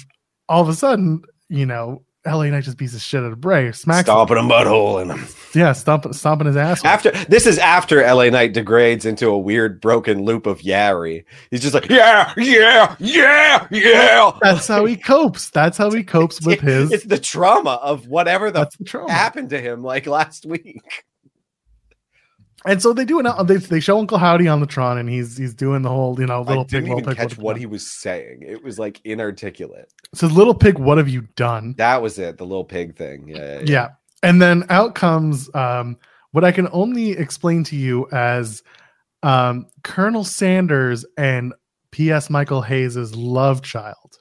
all of a sudden, you know, LA Knight just beats the shit out of Bray, smacks, him. Stomping a mud hole in him. yeah, stomping, stomping his ass. After this is after LA Knight degrades into a weird broken loop of Yari. He's just like, yeah, yeah, yeah, yeah. That's how he copes. That's how he copes with [laughs] his. It's the trauma of whatever the That's the trauma. happened to him like last week. And so they do an they they show Uncle Howdy on the Tron, and he's he's doing the whole you know little I didn't pig. Even catch what he was saying. It was like inarticulate. says little pig. What have you done? That was it. The little pig thing. Yeah, yeah. yeah. Yeah. And then out comes um, what I can only explain to you as um, Colonel Sanders and P.S. Michael Hayes's love child.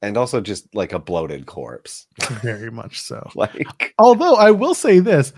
and also just like a bloated corpse. Very much so. [laughs] Like Although I will say this,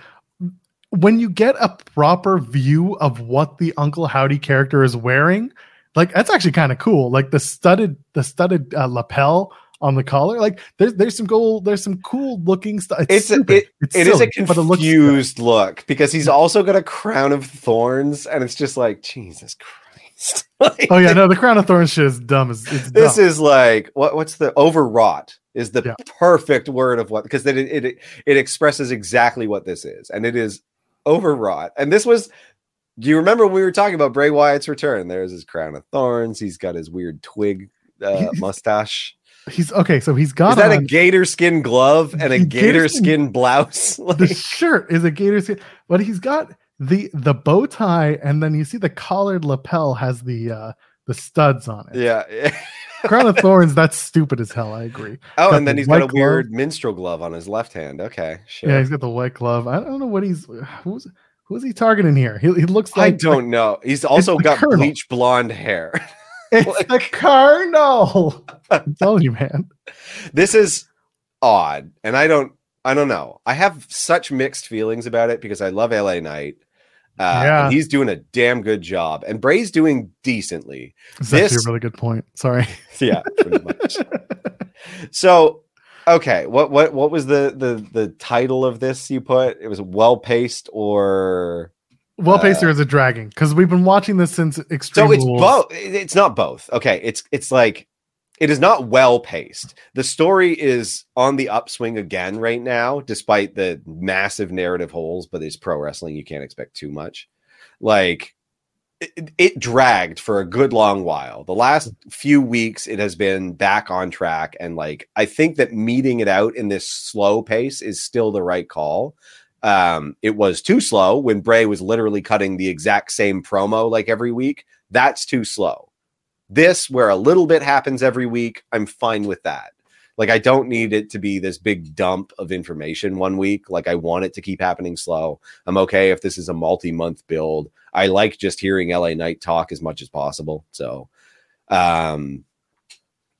when you get a proper view of what the Uncle Howdy character is wearing, like that's actually kind of cool. Like the studded, the studded uh, lapel on the collar. Like there's there's some gold, there's some cool looking stuff. it's a, it, it is a confused look because he's also got a crown of thorns, and it's just like Jesus Christ. [laughs] like, oh yeah, no, the crown of thorns shit is dumb. It's, it's this dumb. is like what what's the overwrought is the Yeah. perfect word of what because it, it it expresses exactly what this is, and it is overwrought. And this was. Do you remember when we were talking about Bray Wyatt's return? There's his crown of thorns. He's got his weird twig uh, [laughs] mustache. he's okay. So he's got Is that a gator skin glove and a gator gator skin blouse? [laughs] the shirt is a gator skin, but he's got the the bow tie, and then you see the collared lapel has the uh the studs on it. yeah. [laughs] Crown of Thorns, [laughs] that's stupid as hell. I agree. Oh, Got and then the he's got a glove. weird minstrel glove on his left hand. Okay, sure. Yeah, he's got the white glove. I don't know what he's who's who's he targeting here. He, he looks like I don't know. He's also got Colonel. bleach blonde hair. [laughs] it's like- the Colonel. I'm telling you, man. this is odd, and I don't. I don't know. I have such mixed feelings about it because I love LA Knight. Uh, Yeah. he's doing a damn good job, and Bray's doing decently. It's This- actually a really good point. Sorry. [laughs] Yeah, pretty much. so, okay, what what what was the the the title of this you put? It was well paced or Well, Uh, Pacer is a dragging because we've been watching this since Extreme so it's both. It's not both. Okay, it's it's like it is not well paced. The story is on the upswing again right now, despite the massive narrative holes. But it's pro wrestling; you can't expect too much. Like it, it dragged for a good long while. The last few weeks, it has been back on track, and like I think that meeting it out in this slow pace is still the right call. Um, it was too slow when Bray was literally cutting the exact same promo like every week. That's too slow. This, where a little bit happens every week, I'm fine with that. Like, I don't need it to be this big dump of information one week. Like, I want it to keep happening slow. I'm okay if this is a multi month build. I like just hearing LA Knight talk as much as possible. So, um,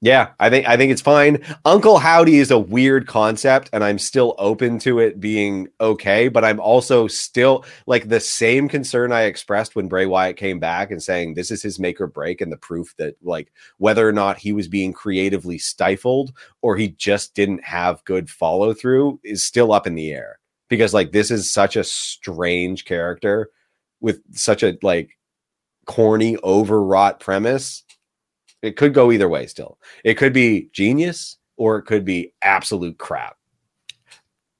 yeah, I think I think it's fine. Uncle Howdy is a weird concept, and I'm still open to it being okay. But I'm also still like the same concern I expressed when Bray Wyatt came back and saying this is his make or break, and the proof that like whether or not he was being creatively stifled or he just didn't have good follow through is still up in the air because like this is such a strange character with such a like corny overwrought premise it could go either way still it could be genius or it could be absolute crap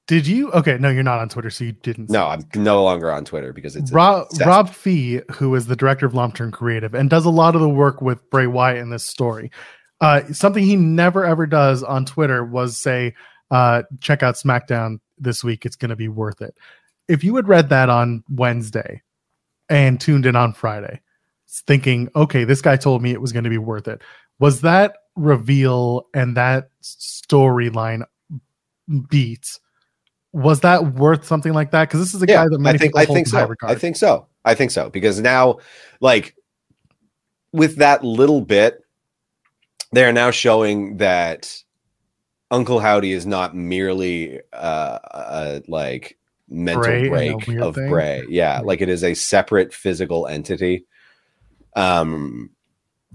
Did you? Okay, no, you're not on Twitter, so you didn't. no i'm no longer on twitter because it's Rob Rob Fee, who is the director of Long Term Creative and does a lot of the work with Bray Wyatt in this story. Uh, something he never ever does on Twitter was say, uh, "Check out SmackDown this week; it's going to be worth it." If you had read that on Wednesday and tuned in on Friday, thinking, "Okay, this guy told me it was going to be worth it," was that reveal and that storyline beat? Was that worth something like that? Because this is a guy that many I think I think in so. I think so. I think so because now, like, with that little bit, they are now showing that Uncle Howdy is not merely uh, a like mental Bray break of thing? Bray. Yeah, like it is a separate physical entity. Um,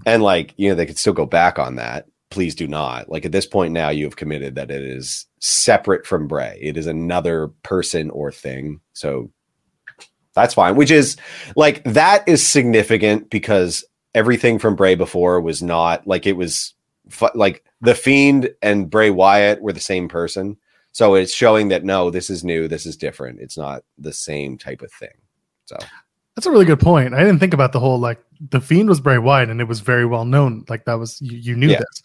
and like you know, they could still go back on that. Please do not. Like at this point now, you have committed that it is separate from Bray. It is another person or thing. So that's fine. Which is like that is significant because everything from Bray before was not like it was fu- like the Fiend and Bray Wyatt were the same person. So it's showing that no, this is new. This is different. It's not the same type of thing. So That's a really good point. I didn't think about the whole like the fiend was Bray Wyatt and it was very well known. Like that was you, you knew Yeah. this.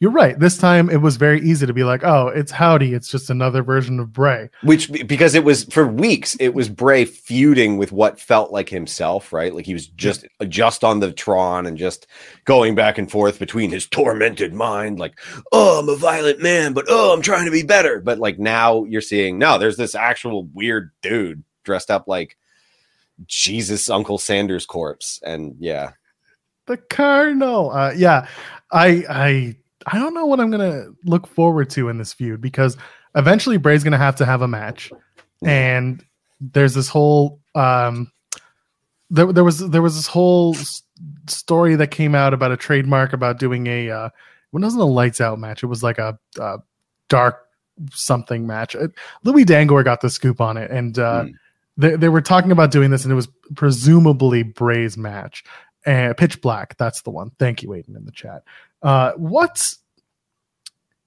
You're right. This time it was very easy to be like, oh, it's Howdy. It's just another version of Bray. which because it was for weeks it was bray feuding with what felt like himself right like he was just just on the tron and just going back and forth between his tormented mind like oh i'm a violent man but oh i'm trying to be better but like now you're seeing no there's this actual weird dude dressed up like jesus uncle sanders corpse and yeah The Colonel. Uh, yeah, I I I don't know what I'm gonna look forward to in this feud because eventually Bray's gonna have to have a match, and there's this whole um, there there was there was this whole story that came out about a trademark about doing a uh, it wasn't a lights out match. It was like a, a dark something match. Uh, Louis Dangoor got the scoop on it, and uh, Mm. They they were talking about doing this, and it was presumably Bray's match. Uh, Pitch Black, that's the one. Thank you, Aiden, in the chat. Uh, what's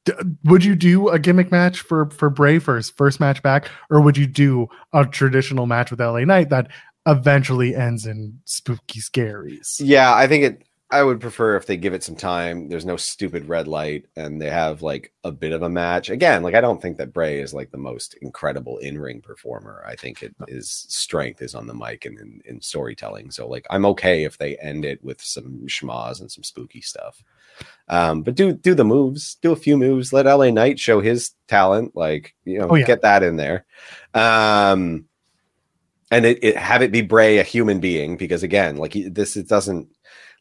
d- would you do a gimmick match for for Bray his first match back, or would you do a traditional match with LA Knight that eventually ends in spooky scaries? Yeah, I think it. I would prefer if they give it some time. There's no stupid red light, and they have like a bit of a match. Again, like I don't think that Bray is like the most incredible in ring performer. I think it his strength is on the mic and in, in storytelling. So like I'm okay if they end it with some schmoz and some spooky stuff. Um, but do do the moves, do a few moves. Let LA Knight show his talent. Like you know, Oh, yeah. get that in there. Um, and it, it have it be Bray a human being because again, like he- this, it doesn't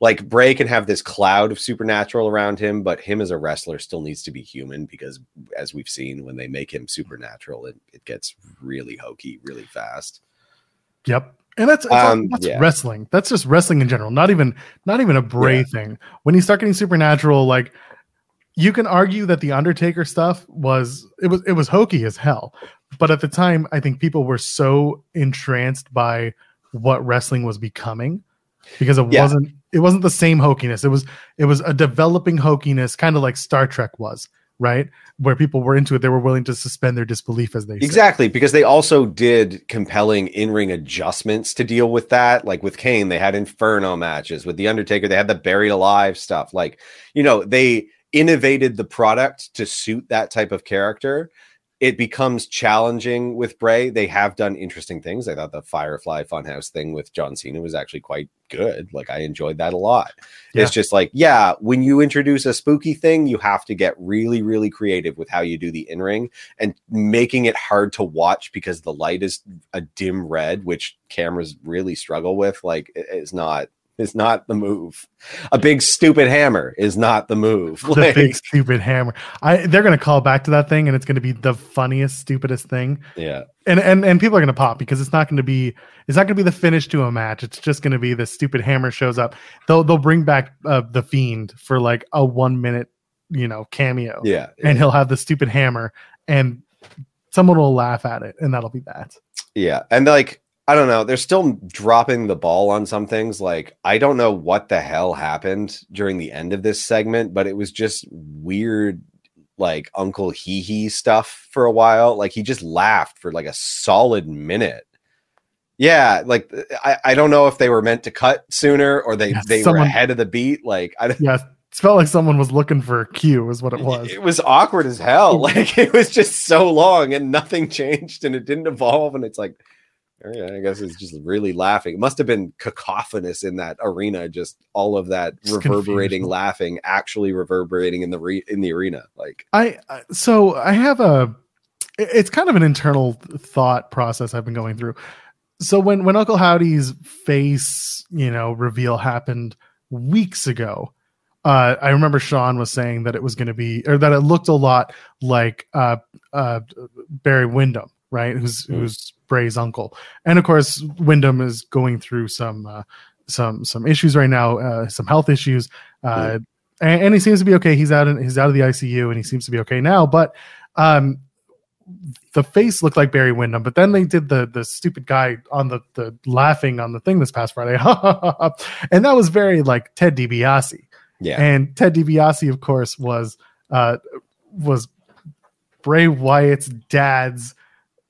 like Bray can have this cloud of supernatural around him, but him as a wrestler still needs to be human because as we've seen when they make him supernatural, it, it gets really hokey really fast. Yep. And that's, that's, Um, that's yeah. wrestling. That's just wrestling in general. Not even not even a Bray Yeah. thing. When you start getting supernatural, like you can argue that the Undertaker stuff was it was it was hokey as hell. But at the time, I think people were so entranced by what wrestling was becoming because it Yeah. wasn't it wasn't the same hokiness. It was it was a developing hokiness, kind of like Star Trek was, right? Where people were into it, they were willing to suspend their disbelief, as they. Exactly, because they also did compelling in-ring adjustments to deal with that. Like with Kane, they had Inferno matches. With The Undertaker, they had the buried alive stuff. Like, you know, they innovated the product to suit that type of character. It becomes challenging with Bray. They have done interesting things. I thought the Firefly Funhouse thing with John Cena was actually quite good. Like I enjoyed that a lot. Yeah. It's just like, yeah, when you introduce a spooky thing, you have to get really, really creative with how you do the in-ring and making it hard to watch because the light is a dim red, which cameras really struggle with. Like, it- it's not. It's not the move. A big stupid hammer is not the move. [laughs] the Like, big stupid hammer. I they're gonna call back to that thing, and it's gonna be the funniest, stupidest thing. yeah, And and and people are gonna pop because it's not gonna be it's not gonna be the finish to a match. It's just gonna be the stupid hammer shows up. They'll they'll bring back uh, the fiend for like a one minute you know cameo, yeah. and he'll have the stupid hammer, and someone will laugh at it, and that'll be that. Yeah. And like, I don't know, they're still dropping the ball on some things. Like, I don't know what the hell happened during the end of this segment, but it was just weird, like Uncle Hee Hee stuff for a while. Like, he just laughed for like a solid minute. Yeah, like uh, I, I don't know if they were meant to cut sooner or they, Yeah, they were ahead of the beat. Like I don't Yeah, it felt like someone was looking for a cue, is what it was. It was awkward as hell. [laughs] Like it was just so long and nothing changed and it didn't evolve. And it's like, yeah, I guess it's just really laughing. It must have been cacophonous in that arena. Just all of that Just reverberating, confusion. laughing, actually reverberating in the re- in the arena. Like, I I- so I have a it's kind of an internal thought process I've been going through. So when when Uncle Howdy's face, you know, reveal happened weeks ago, uh, I remember Sean was saying that it was going to be or that it looked a lot like uh, uh, Barry Windham, right? Who's Mm. who's Bray's uncle, and of course Windham is going through some uh, some some issues right now, uh, some health issues. Uh, and, and he seems to be okay. He's out in he's out of the ICU and he seems to be okay now. But um, the face looked like Barry Windham, but then they did the the stupid guy on the the laughing on the thing this past Friday, [laughs] and that was very like Ted DiBiase. yeah, And Ted DiBiase, of course, was uh, was Bray Wyatt's dad's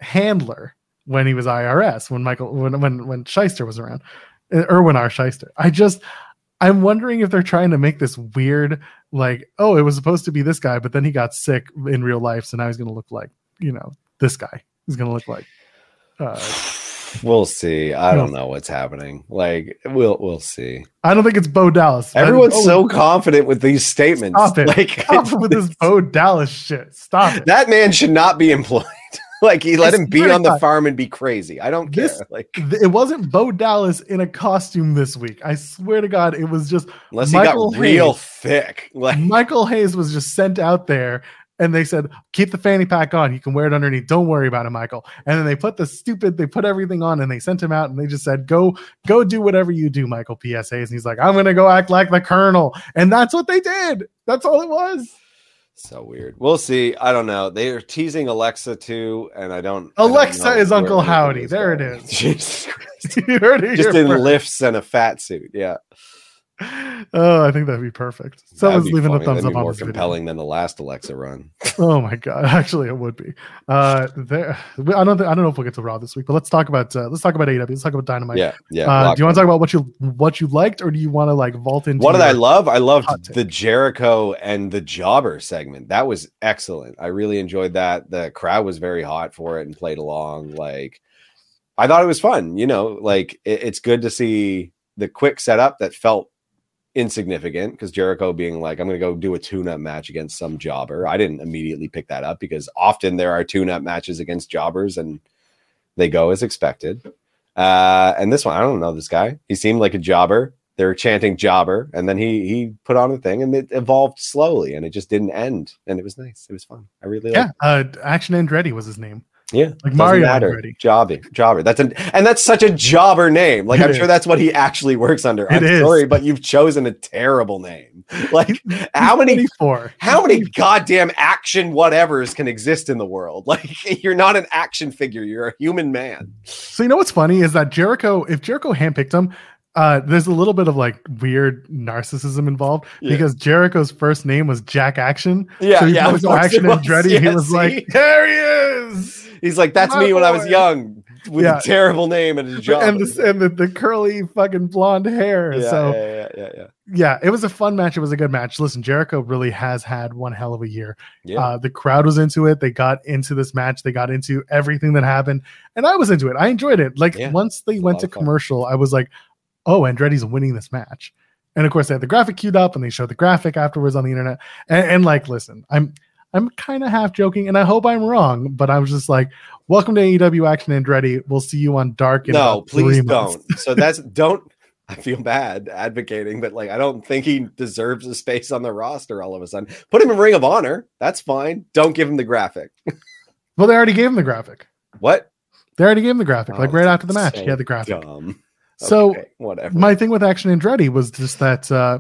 handler when he was IRS when Michael when when when Schyster was around, Uh, Irwin R. Schyster. I just I'm wondering if they're trying to make this weird, like, oh, it was supposed to be this guy, but then he got sick in real life, so now he's gonna look like you know this guy. He's gonna look like. Uh, we'll see. I don't know what's happening. Like, we'll we'll see. I don't think it's Bo Dallas. Everyone's oh, so confident with these statements. Stop it. [laughs] Like, stop with this Bo Dallas shit. Stop it. that man should not be employed. [laughs] like he let him be on the farm and be crazy. I don't care. Like Th- It wasn't Bo Dallas in a costume this week. I swear to God, it was just unless he Michael got real Hayes. thick. [laughs] Like Michael Hayes was just sent out there and they said, keep the fanny pack on. You can wear it underneath. Don't worry about it, Michael. And then they put the stupid, they put everything on and they sent him out and they just said, go, go do whatever you do, Michael P.S. Hayes. And he's like, I'm going to go act like the colonel. And that's what they did. That's all it was. So weird. We'll see. I don't know. They are teasing Alexa too, and I don't. I don't Alexa is Uncle Howdy. There it going. is. [laughs] Jesus Christ. [laughs] you heard it Just in first. lifts and a fat suit. Yeah. Oh, I think that'd be perfect. Someone's be leaving a thumbs up more this video. compelling than the last Alexa run. [laughs] Oh my god! Actually, it would be. Uh, there. I don't. Think, I don't know if we'll get to Raw this week, but let's talk about. Uh, let's talk about AEW. Let's talk about Dynamite. Yeah. Yeah. uh, do you want to talk about what you what you liked, or do you want to like vault into? What did I love? I loved the Jericho and the Jobber segment. That was excellent. I really enjoyed that. The crowd was very hot for it and played along. Like, I thought it was fun. You know, like it- it's good to see the quick setup that felt insignificant because Jericho being like, I'm going to go do a tune up match against some jobber. I didn't immediately pick that up because often there are tune up matches against jobbers and they go as expected. Uh, and this one, I don't know this guy. He seemed like a jobber. They were chanting jobber, and then he he put on a thing, and it evolved slowly, and it just didn't end, and it was nice. It was fun. I really Yeah, uh, Action Andretti was his name. Yeah. Like Mario matter. Jobber, jobber. That's an and that's such a jobber name. Like It I'm is. sure that's what he actually works under. It I'm is. sorry, but you've chosen a terrible name. [laughs] Like how many Four. how many goddamn action whatevers can exist in the world? [laughs] Like you're not an action figure, you're a human man. So you know what's funny is that Jericho, if Jericho handpicked him, uh, there's a little bit of like weird narcissism involved Yeah. because Jericho's first name was Jack Action. Yeah, so he yeah, of Action was. Andretti. [laughs] he Yeah, was see? like, there he is. He's like, that's My me when I was young with Yeah. a terrible name and a job. And the, and the, the curly fucking blonde hair. yeah, so yeah, yeah, yeah, yeah. yeah, it was a fun match. It was a good match. Listen, Jericho really has had one hell of a year. Yeah. Uh, the crowd was into it. They got into this match. They got into everything that happened, and I was into it. I enjoyed it. Like once they went to of fun. commercial, I was like, "Oh, Andretti's winning this match." And of course, they had the graphic queued up, and they showed the graphic afterwards on the internet. And, and like, listen, I'm I'm kind of half joking, and I hope I'm wrong, but I was just like, "Welcome to AEW Action Andretti. We'll see you on Dark." No, please months." don't. So that's [laughs] don't. I feel bad advocating, but like I don't think he deserves a space on the roster all of a sudden. Put him in Ring of Honor. That's fine. Don't give him the graphic. Well, they already gave him the graphic. What? They already gave him the graphic, like Oh, right after the match. so he had the graphic. Dumb. So Okay, whatever. my thing with Action Andretti was just that, uh,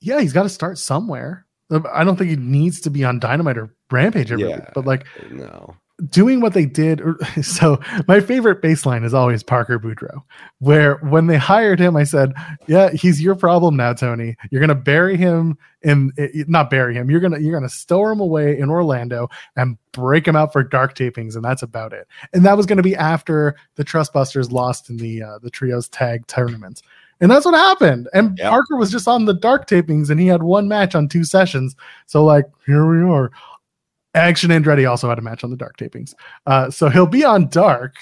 yeah, he's got to start somewhere. I don't think he needs to be on Dynamite or Rampage every Yeah. week, but like no. Doing what they did. [laughs] So my favorite baseline is always Parker Boudreaux, where when they hired him, I said, "Yeah, he's your problem now, Tony. You're gonna bury him in not bury him. You're gonna you're gonna store him away in Orlando and break him out for dark tapings, and that's about it. And that was gonna be after the Trustbusters lost in the uh, the trios tag tournament." And that's what happened. And Yep. Parker was just on the dark tapings and he had one match on two sessions. So, like, here we are. Action Andretti also had a match on the dark tapings. Uh, so he'll be on dark.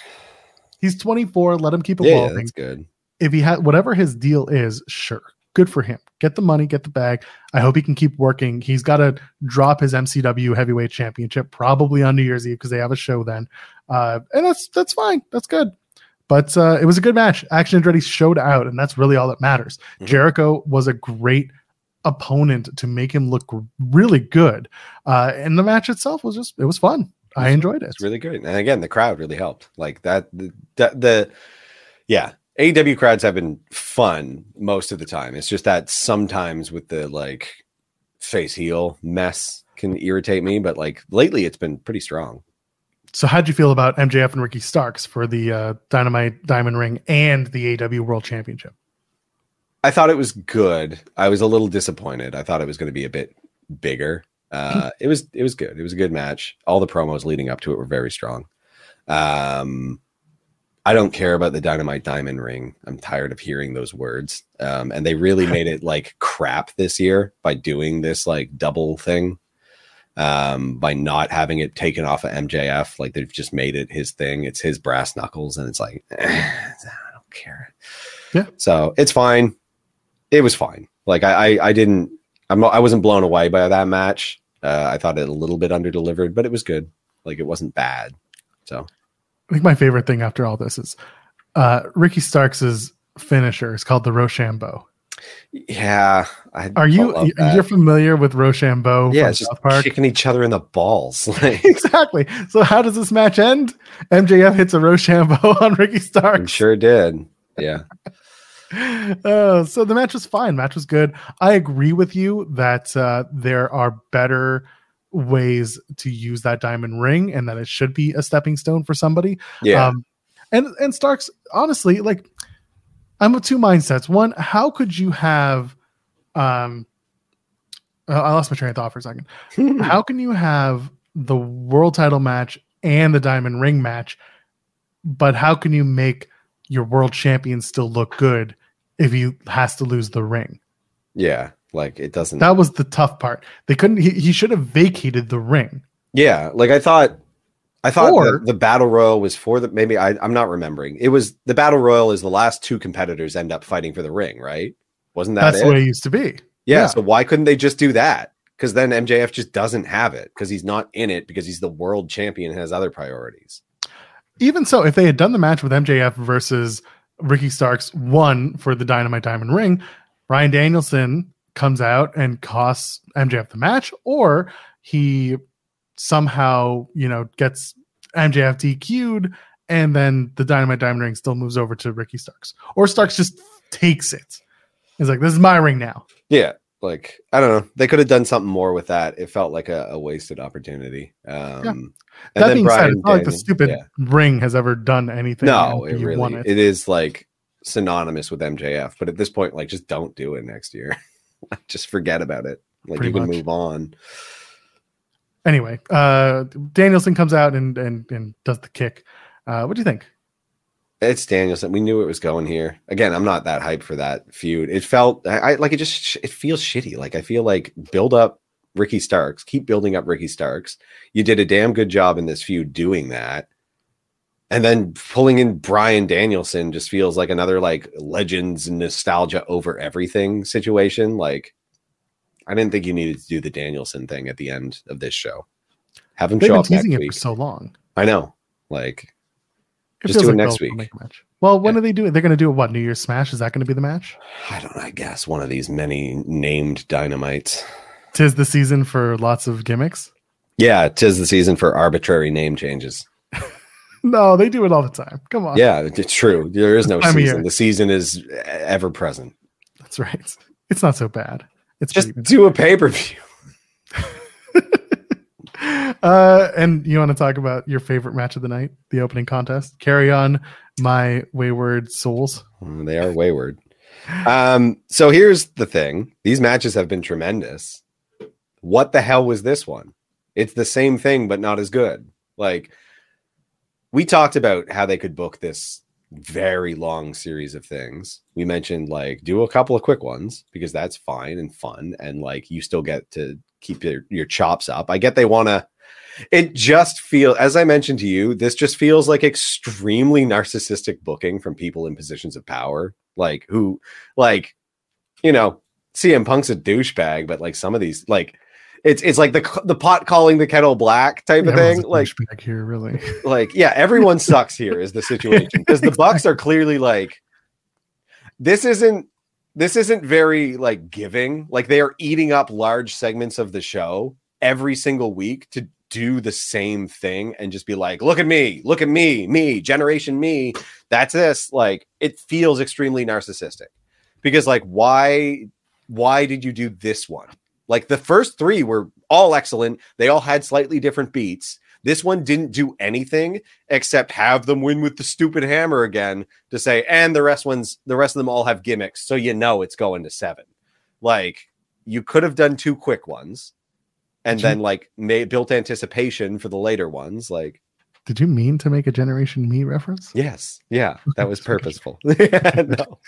He's 24. Let him keep Yeah, yeah, evolving. that's good. if he had whatever his deal is, sure. Good for him. Get the money, get the bag. I hope he can keep working. He's got to drop his MCW heavyweight championship probably on New Year's Eve because they have a show then. Uh, and that's that's fine. That's good. But uh, it was a good match. Action Andretti showed out, and that's really all that matters. Mhm. Jericho was a great opponent to make him look really good. Uh, and the match itself was just it was fun. I enjoyed it. It's really good. And again, the crowd really helped. Like that, the, the, the yeah, AEW crowds have been fun most of the time. It's just that sometimes with the like face heel mess can irritate me, but like lately it's been pretty strong. So, how'd you feel about MJF and Ricky Starks for the uh, Dynamite Diamond Ring and the AEW World Championship? I thought it was good. I was a little disappointed. I thought it was going to be a bit bigger. Uh, it was it was good. It was a good match. All the promos leading up to it were very strong. Um, I don't care about the Dynamite Diamond Ring. I'm tired of hearing those words. Um, and they really made it like crap this year by doing this like double thing. Um, by not having it taken off of MJF, like they've just made it his thing. It's his brass knuckles, and it's like eh, I don't care. Yeah. So it's fine. It was fine. Like I, I, I didn't. I'm. not- I wasn't blown away by that match. Uh, I thought it a little bit under delivered, but it was good. Like it wasn't bad. So I think my favorite thing after all this is uh, Ricky Starks's finisher is called the Roshambo. yeah, I Are you you're familiar with Roshambo yeah, just South Park? kicking each other in the balls. [laughs] Like, [laughs] exactly. So how does this match end? MJF hits a Roshambo [laughs] on Ricky Starks. sure did. Yeah. Uh, [laughs] so the match was fine. Match was good. I agree with you that uh, there are better ways to use that diamond ring, and that it should be a stepping stone for somebody. Yeah. Um, and and Starks, honestly, like I'm of two mindsets. One, how could you have um uh, I lost my train of thought for a second. [laughs] How can you have the world title match and the diamond ring match, but how can you make your world champion still look good if he has to lose the ring? yeah. Like it doesn't. That was the tough part. They couldn't he, he should have vacated the ring. yeah. Like I thought. I thought Or- the, the battle royal was for the maybe I, I'm not remembering. It was the battle royal is the last two competitors end up fighting for the ring, right? Wasn't that That's it? way it used to be. yeah, yeah. So why couldn't they just do that? Because then MJF just doesn't have it because he's not in it because he's the world champion and has other priorities. Even so, if they had done the match with MJF versus Ricky Starks, one for the Dynamite Diamond Ring, Bryan Danielson comes out and costs MJF the match, or he somehow, you know, gets MJF DQ'd, and then the Dynamite Diamond Ring still moves over to Ricky Starks, or Starks just takes it. He's like, "This is my ring now." Yeah, like I don't know. They could have done something more with that. It felt like a, a wasted opportunity. Um, and that then being said, it's not like the stupid yeah. ring has ever done anything. No, it really won it is like synonymous with MJF. But at this point, like just don't do it next year. [laughs] just forget about it. Like Pretty you can much. move on. anyway, uh Danielson comes out and and and does the kick. Uh what do you think? It's Danielson. We knew it was going here. Again, I'm not that hyped for that feud. It felt I, I like it. Just it feels shitty. Like I feel like build up Ricky Starks. Keep building up Ricky Starks. You did a damn good job in this feud doing that. And then pulling in Bryan Danielson just feels like another like legends nostalgia over everything situation. Like I didn't think you needed to do the Danielson thing at the end of this show. Have him They've show been up next week. for so long. I know. Like It Just do it like next week. make a match. Well, when Yeah. are they doing? They're going to do it. What New Year's Smash? Is that going to be the match? I don't know, I guess one of these many named dynamites. Tis the season for lots of gimmicks. Yeah, tis the season for arbitrary name changes. [laughs] No, they do it all the time. Come on. Yeah, it's true. There is no [laughs] of season. year. The season is ever present. that's right. It's not so bad. It's Just do a pay per view. [laughs] uh, and you want to talk about your favorite match of the night, the opening contest? Carry on, my wayward souls. They are wayward. Um, so here's the thing: these matches have been tremendous. What the hell was this one? It's the same thing, but not as good. Like we talked about how they could book this very long series of things. We mentioned like do a couple of quick ones because that's fine and fun, and like you still get to keep your, your chops up. I get they want to. It just feel as I mentioned to you, this just feels like extremely narcissistic booking from people in positions of power, like who, like, you know, CM Punk's a douchebag, but like some of these, like, it's it's like the the pot calling the kettle black type of Everyone's thing. Like, douchebag here, really. [laughs] like yeah everyone sucks here is the situation because the bucks are clearly like this isn't this isn't very like giving like they are eating up large segments of the show every single week to do the same thing and just be like look at me look at me me generation me that's this like it feels extremely narcissistic because like why why did you do this one like the first three were all excellent they all had slightly different beats this one didn't do anything except have them win with the stupid hammer again to say, and the rest ones, the rest of them all have gimmicks, so you know it's going to seven. Like you could have done two quick ones, and Did you- then like made built anticipation for the later ones. Like Did you mean to make a Generation Me reference? yes, yeah, that was [laughs] purposeful. [laughs] Yeah, no.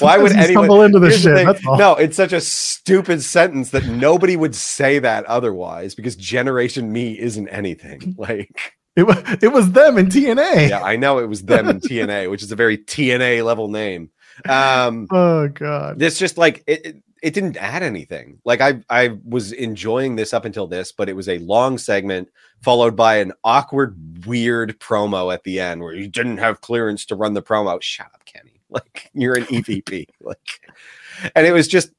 Why would anyone? stumble into this shit? thing. That's all. No, it's such a stupid sentence that nobody would say that otherwise because Generation Me isn't anything. [laughs] Like, It was it was them in TNA. yeah, I know it was them in TNA, which is a very TNA level name. Um, Oh god. it's just like it, it- it didn't add anything. Like I I was enjoying this up until this, but it was a long segment followed by an awkward, weird promo at the end where you didn't have clearance to run the promo. Shut up, Kenny. [laughs] Like you're an EVP. [laughs] like and it was just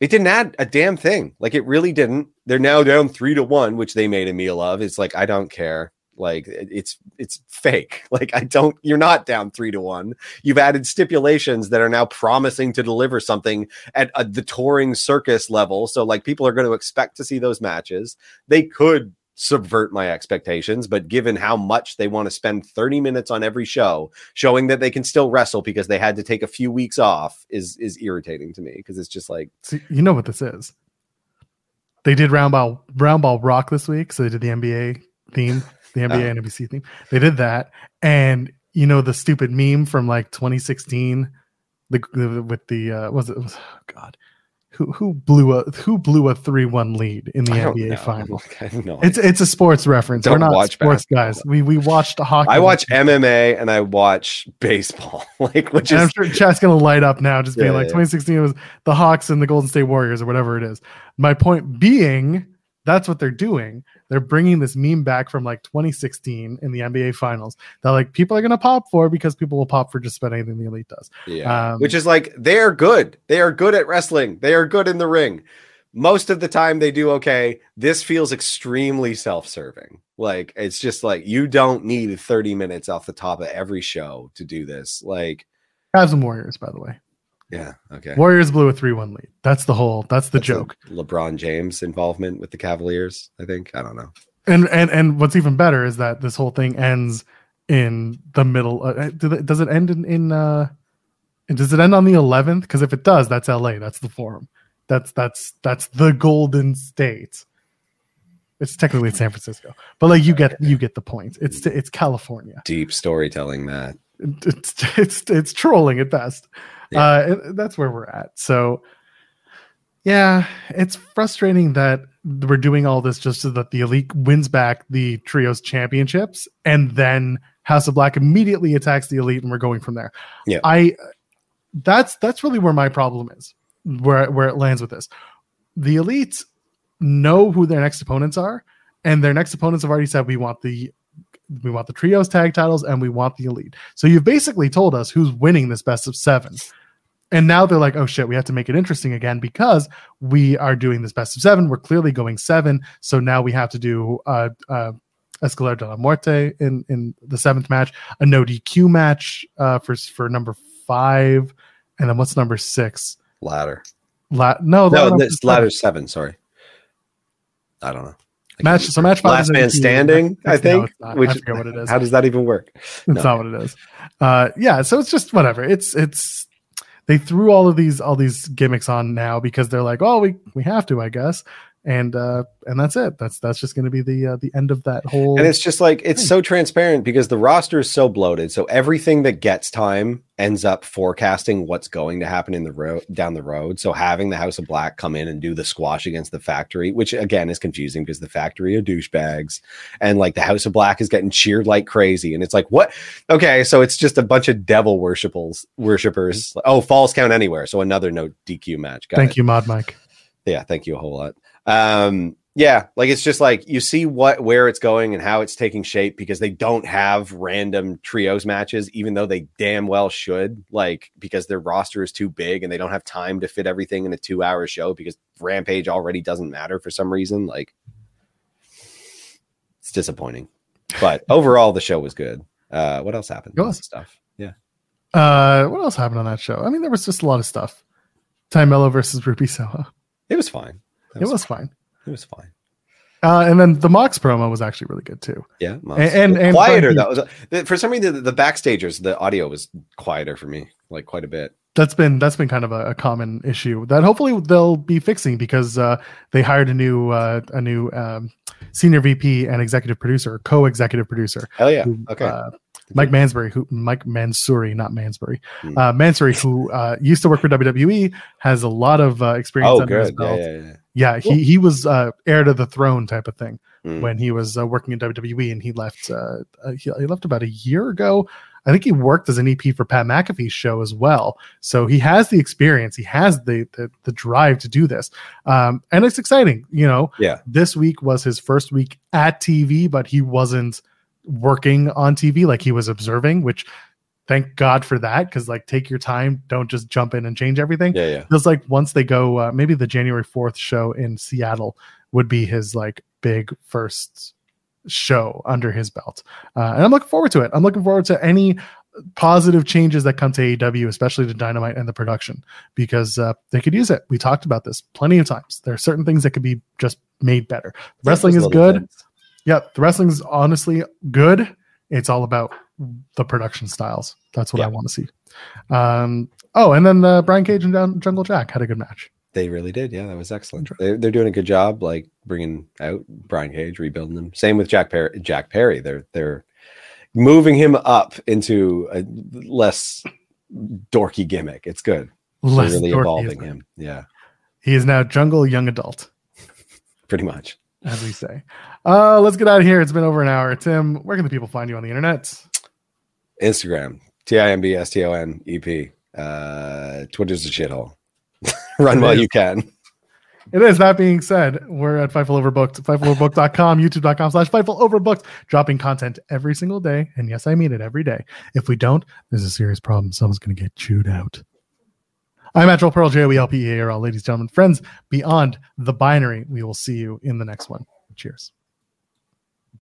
it didn't add a damn thing. Like it really didn't. They're now down three to one, which they made a meal of. It's like I don't care. Like it's it's fake. [laughs] Like I don't. You're not down three to one. You've added stipulations that are now promising to deliver something at a, the touring circus level. So like people are going to expect to see those matches. They could subvert my expectations, but given how much they want to spend 30 minutes on every show, showing that they can still wrestle because they had to take a few weeks off is is irritating to me because it's just like you know what this is. They did round ball round ball rock this week, so they did the NBA theme, [laughs] the NBA Oh. and NBC theme. They did that, and you know the stupid meme from like 2016, the, the with the uh, was it was oh God, who who blew a who blew a three one lead in the NBA know. final. [laughs] Like, I. It's it's a sports reference. Don't We're not sports basketball. guys. We we watched hockey. I watch MMA and I watch baseball, [laughs] like which And I'm sure chat's gonna light up now, just being Yeah, like yeah. 2016 was the Hawks and the Golden State Warriors or whatever it is. My point being, that's what they're doing. They're bringing this meme back from like 2016 in the NBA Finals that like people are gonna pop for because people will pop for just about anything the elite does. yeah, Um, which is like they are good. They are good at wrestling. They are good in the ring. Most of the time they do okay. This feels extremely self-serving. Like it's just like you don't need 30 minutes off the top of every show to do this. Like Cavs and Warriors, by the way. Yeah, okay. Warriors blew a 3-1 lead. That's the whole. That's the That's joke. LeBron James involvement with the Cavaliers, I think. I don't know. And and and what's even better is that this whole thing ends in the middle. Uh, they- does it end in in? uh Does it end on the 11th? Because if it does, that's LA. That's the forum. That's that's that's the Golden State. It's technically San Francisco, but like you get you get the point. It's it's California. Deep storytelling, Matt. It's it's it's trolling at best. Yeah. Uh, that's where we're at. So yeah, it's frustrating that we're doing all this just so that the elite wins back the trios championships, and then House of Black immediately attacks the elite, and we're going from there. Yeah. I that's that's really where my problem is, where where it lands with this. The elites know who their next opponents are, and their next opponents have already said we want the we want the trios tag titles and we want the elite. So you've basically told us who's winning this best of seven. And now they're like, oh shit, we have to make it interesting again because we are doing this best of seven. We're clearly going seven. So now we have to do uh uh Escalera de la Muerte in, in the seventh match, a no DQ match uh for for number five, and then what's number six? Ladder. La- no, No, ladder seven. Sorry. I don't know. Match. So match five. Last man standing, I think. not. which I forget what it is. How does that even work? [laughs] It's No. not what it is. Uh, yeah, so it's just whatever. It's it's they threw all of these all these gimmicks on now because they're like, oh, we we have to, I guess, and uh, and that's it. That's that's just going to be the uh, the end of that whole. And it's just like it's Hmm. so transparent because the roster is so bloated. So everything that gets time ends up forecasting what's going to happen in the road down the road. So having the House of Black come in and do the squash against the factory, which again is confusing because the factory are douchebags, and like the House of Black is getting cheered like crazy. And it's like, what? Okay, so it's just a bunch of devil worshippers worshippers. Oh, falls count anywhere. So another no DQ match. Got Thank it. you, Mod Mike. yeah thank you a whole lot um yeah like it's just like you see what where it's going and how it's taking shape because they don't have random trios matches even though they damn well should like because their roster is too big and they don't have time to fit everything in a two hour show because rampage already doesn't matter for some reason like it's disappointing but [laughs] overall the show was good uh what else happened It was. stuff yeah Uh, what else happened on that show? I mean, there was just a lot of stuff. Tay Melo versus Ruby Soho. it was fine It was fine. it was fine Uh, and then the Mox promo was actually really good too. Yeah, and- and- quieter. but- That was for some reason the, the backstagers. The audio was quieter for me, like quite a bit. that's been that's been kind of a, a common issue that hopefully they'll be fixing because uh, they hired a new uh, a new um, senior VP and executive producer, co-executive producer, Hell yeah. who, Okay. uh, Mike Mansbury, who Mike Mansuri, not Mansbury, uh, Mansuri, who uh, used to work for WWE, has a lot of uh, experience oh, under his good. Yeah, belt. yeah, yeah. Yeah, he he was uh, heir to the throne type of thing Mm. when he was uh, working in WWE, and he left. Uh, uh, he, he left about a year ago. I think he worked as an EP for Pat McAfee's show as well. So he has the experience, he has the the, the drive to do this, um, and it's exciting. You know, Yeah. This week was his first week at TV, but he wasn't working on TV like he was observing, which thank God for that because like take your time, don't just jump in and change everything Yeah, yeah. feels like once they go uh, maybe the january 4th show in seattle would be his like big first show under his belt uh, and i'm looking forward to it i'm looking forward to any positive changes that come to AEW, especially to Dynamite and the production, because uh, they could use it. We talked about this plenty of times. There are certain things that could be just made better. Wrestling is good. things. Yeah, the wrestling's honestly good. It's all about the production styles. That's what I want to see. Um, oh, and then uh, Brian Cage and Jungle Jack had a good match. They really did. Yeah, that was excellent. They, they're doing a good job, like bringing out Brian Cage, rebuilding him. Same with Jack Perry. Jack Perry. They're they're moving him up into a less dorky gimmick. It's good. They're Less really dorky, evolving him. Yeah, He is now Jungle Young Adult, [laughs] pretty much. as we say. Uh, let's get out of here. It's been over an hour. Tim, where can the people find you on the internet? Instagram, T I M B S T O N E P. Uh, Twitter's a shithole. [laughs] Run It while is. you can. It is. That being said, we're at Fightful Overbooked, FightfulOverbooked.com, YouTube.com slash Fightful Overbooked, dropping content every single day. And yes, I mean it every day. If we don't, there's a serious problem. Someone's going to get chewed out. I'm Natural Pearl, J O E L P E A R L. Ladies and gentlemen, friends beyond the binary, we will see you in the next one. Cheers.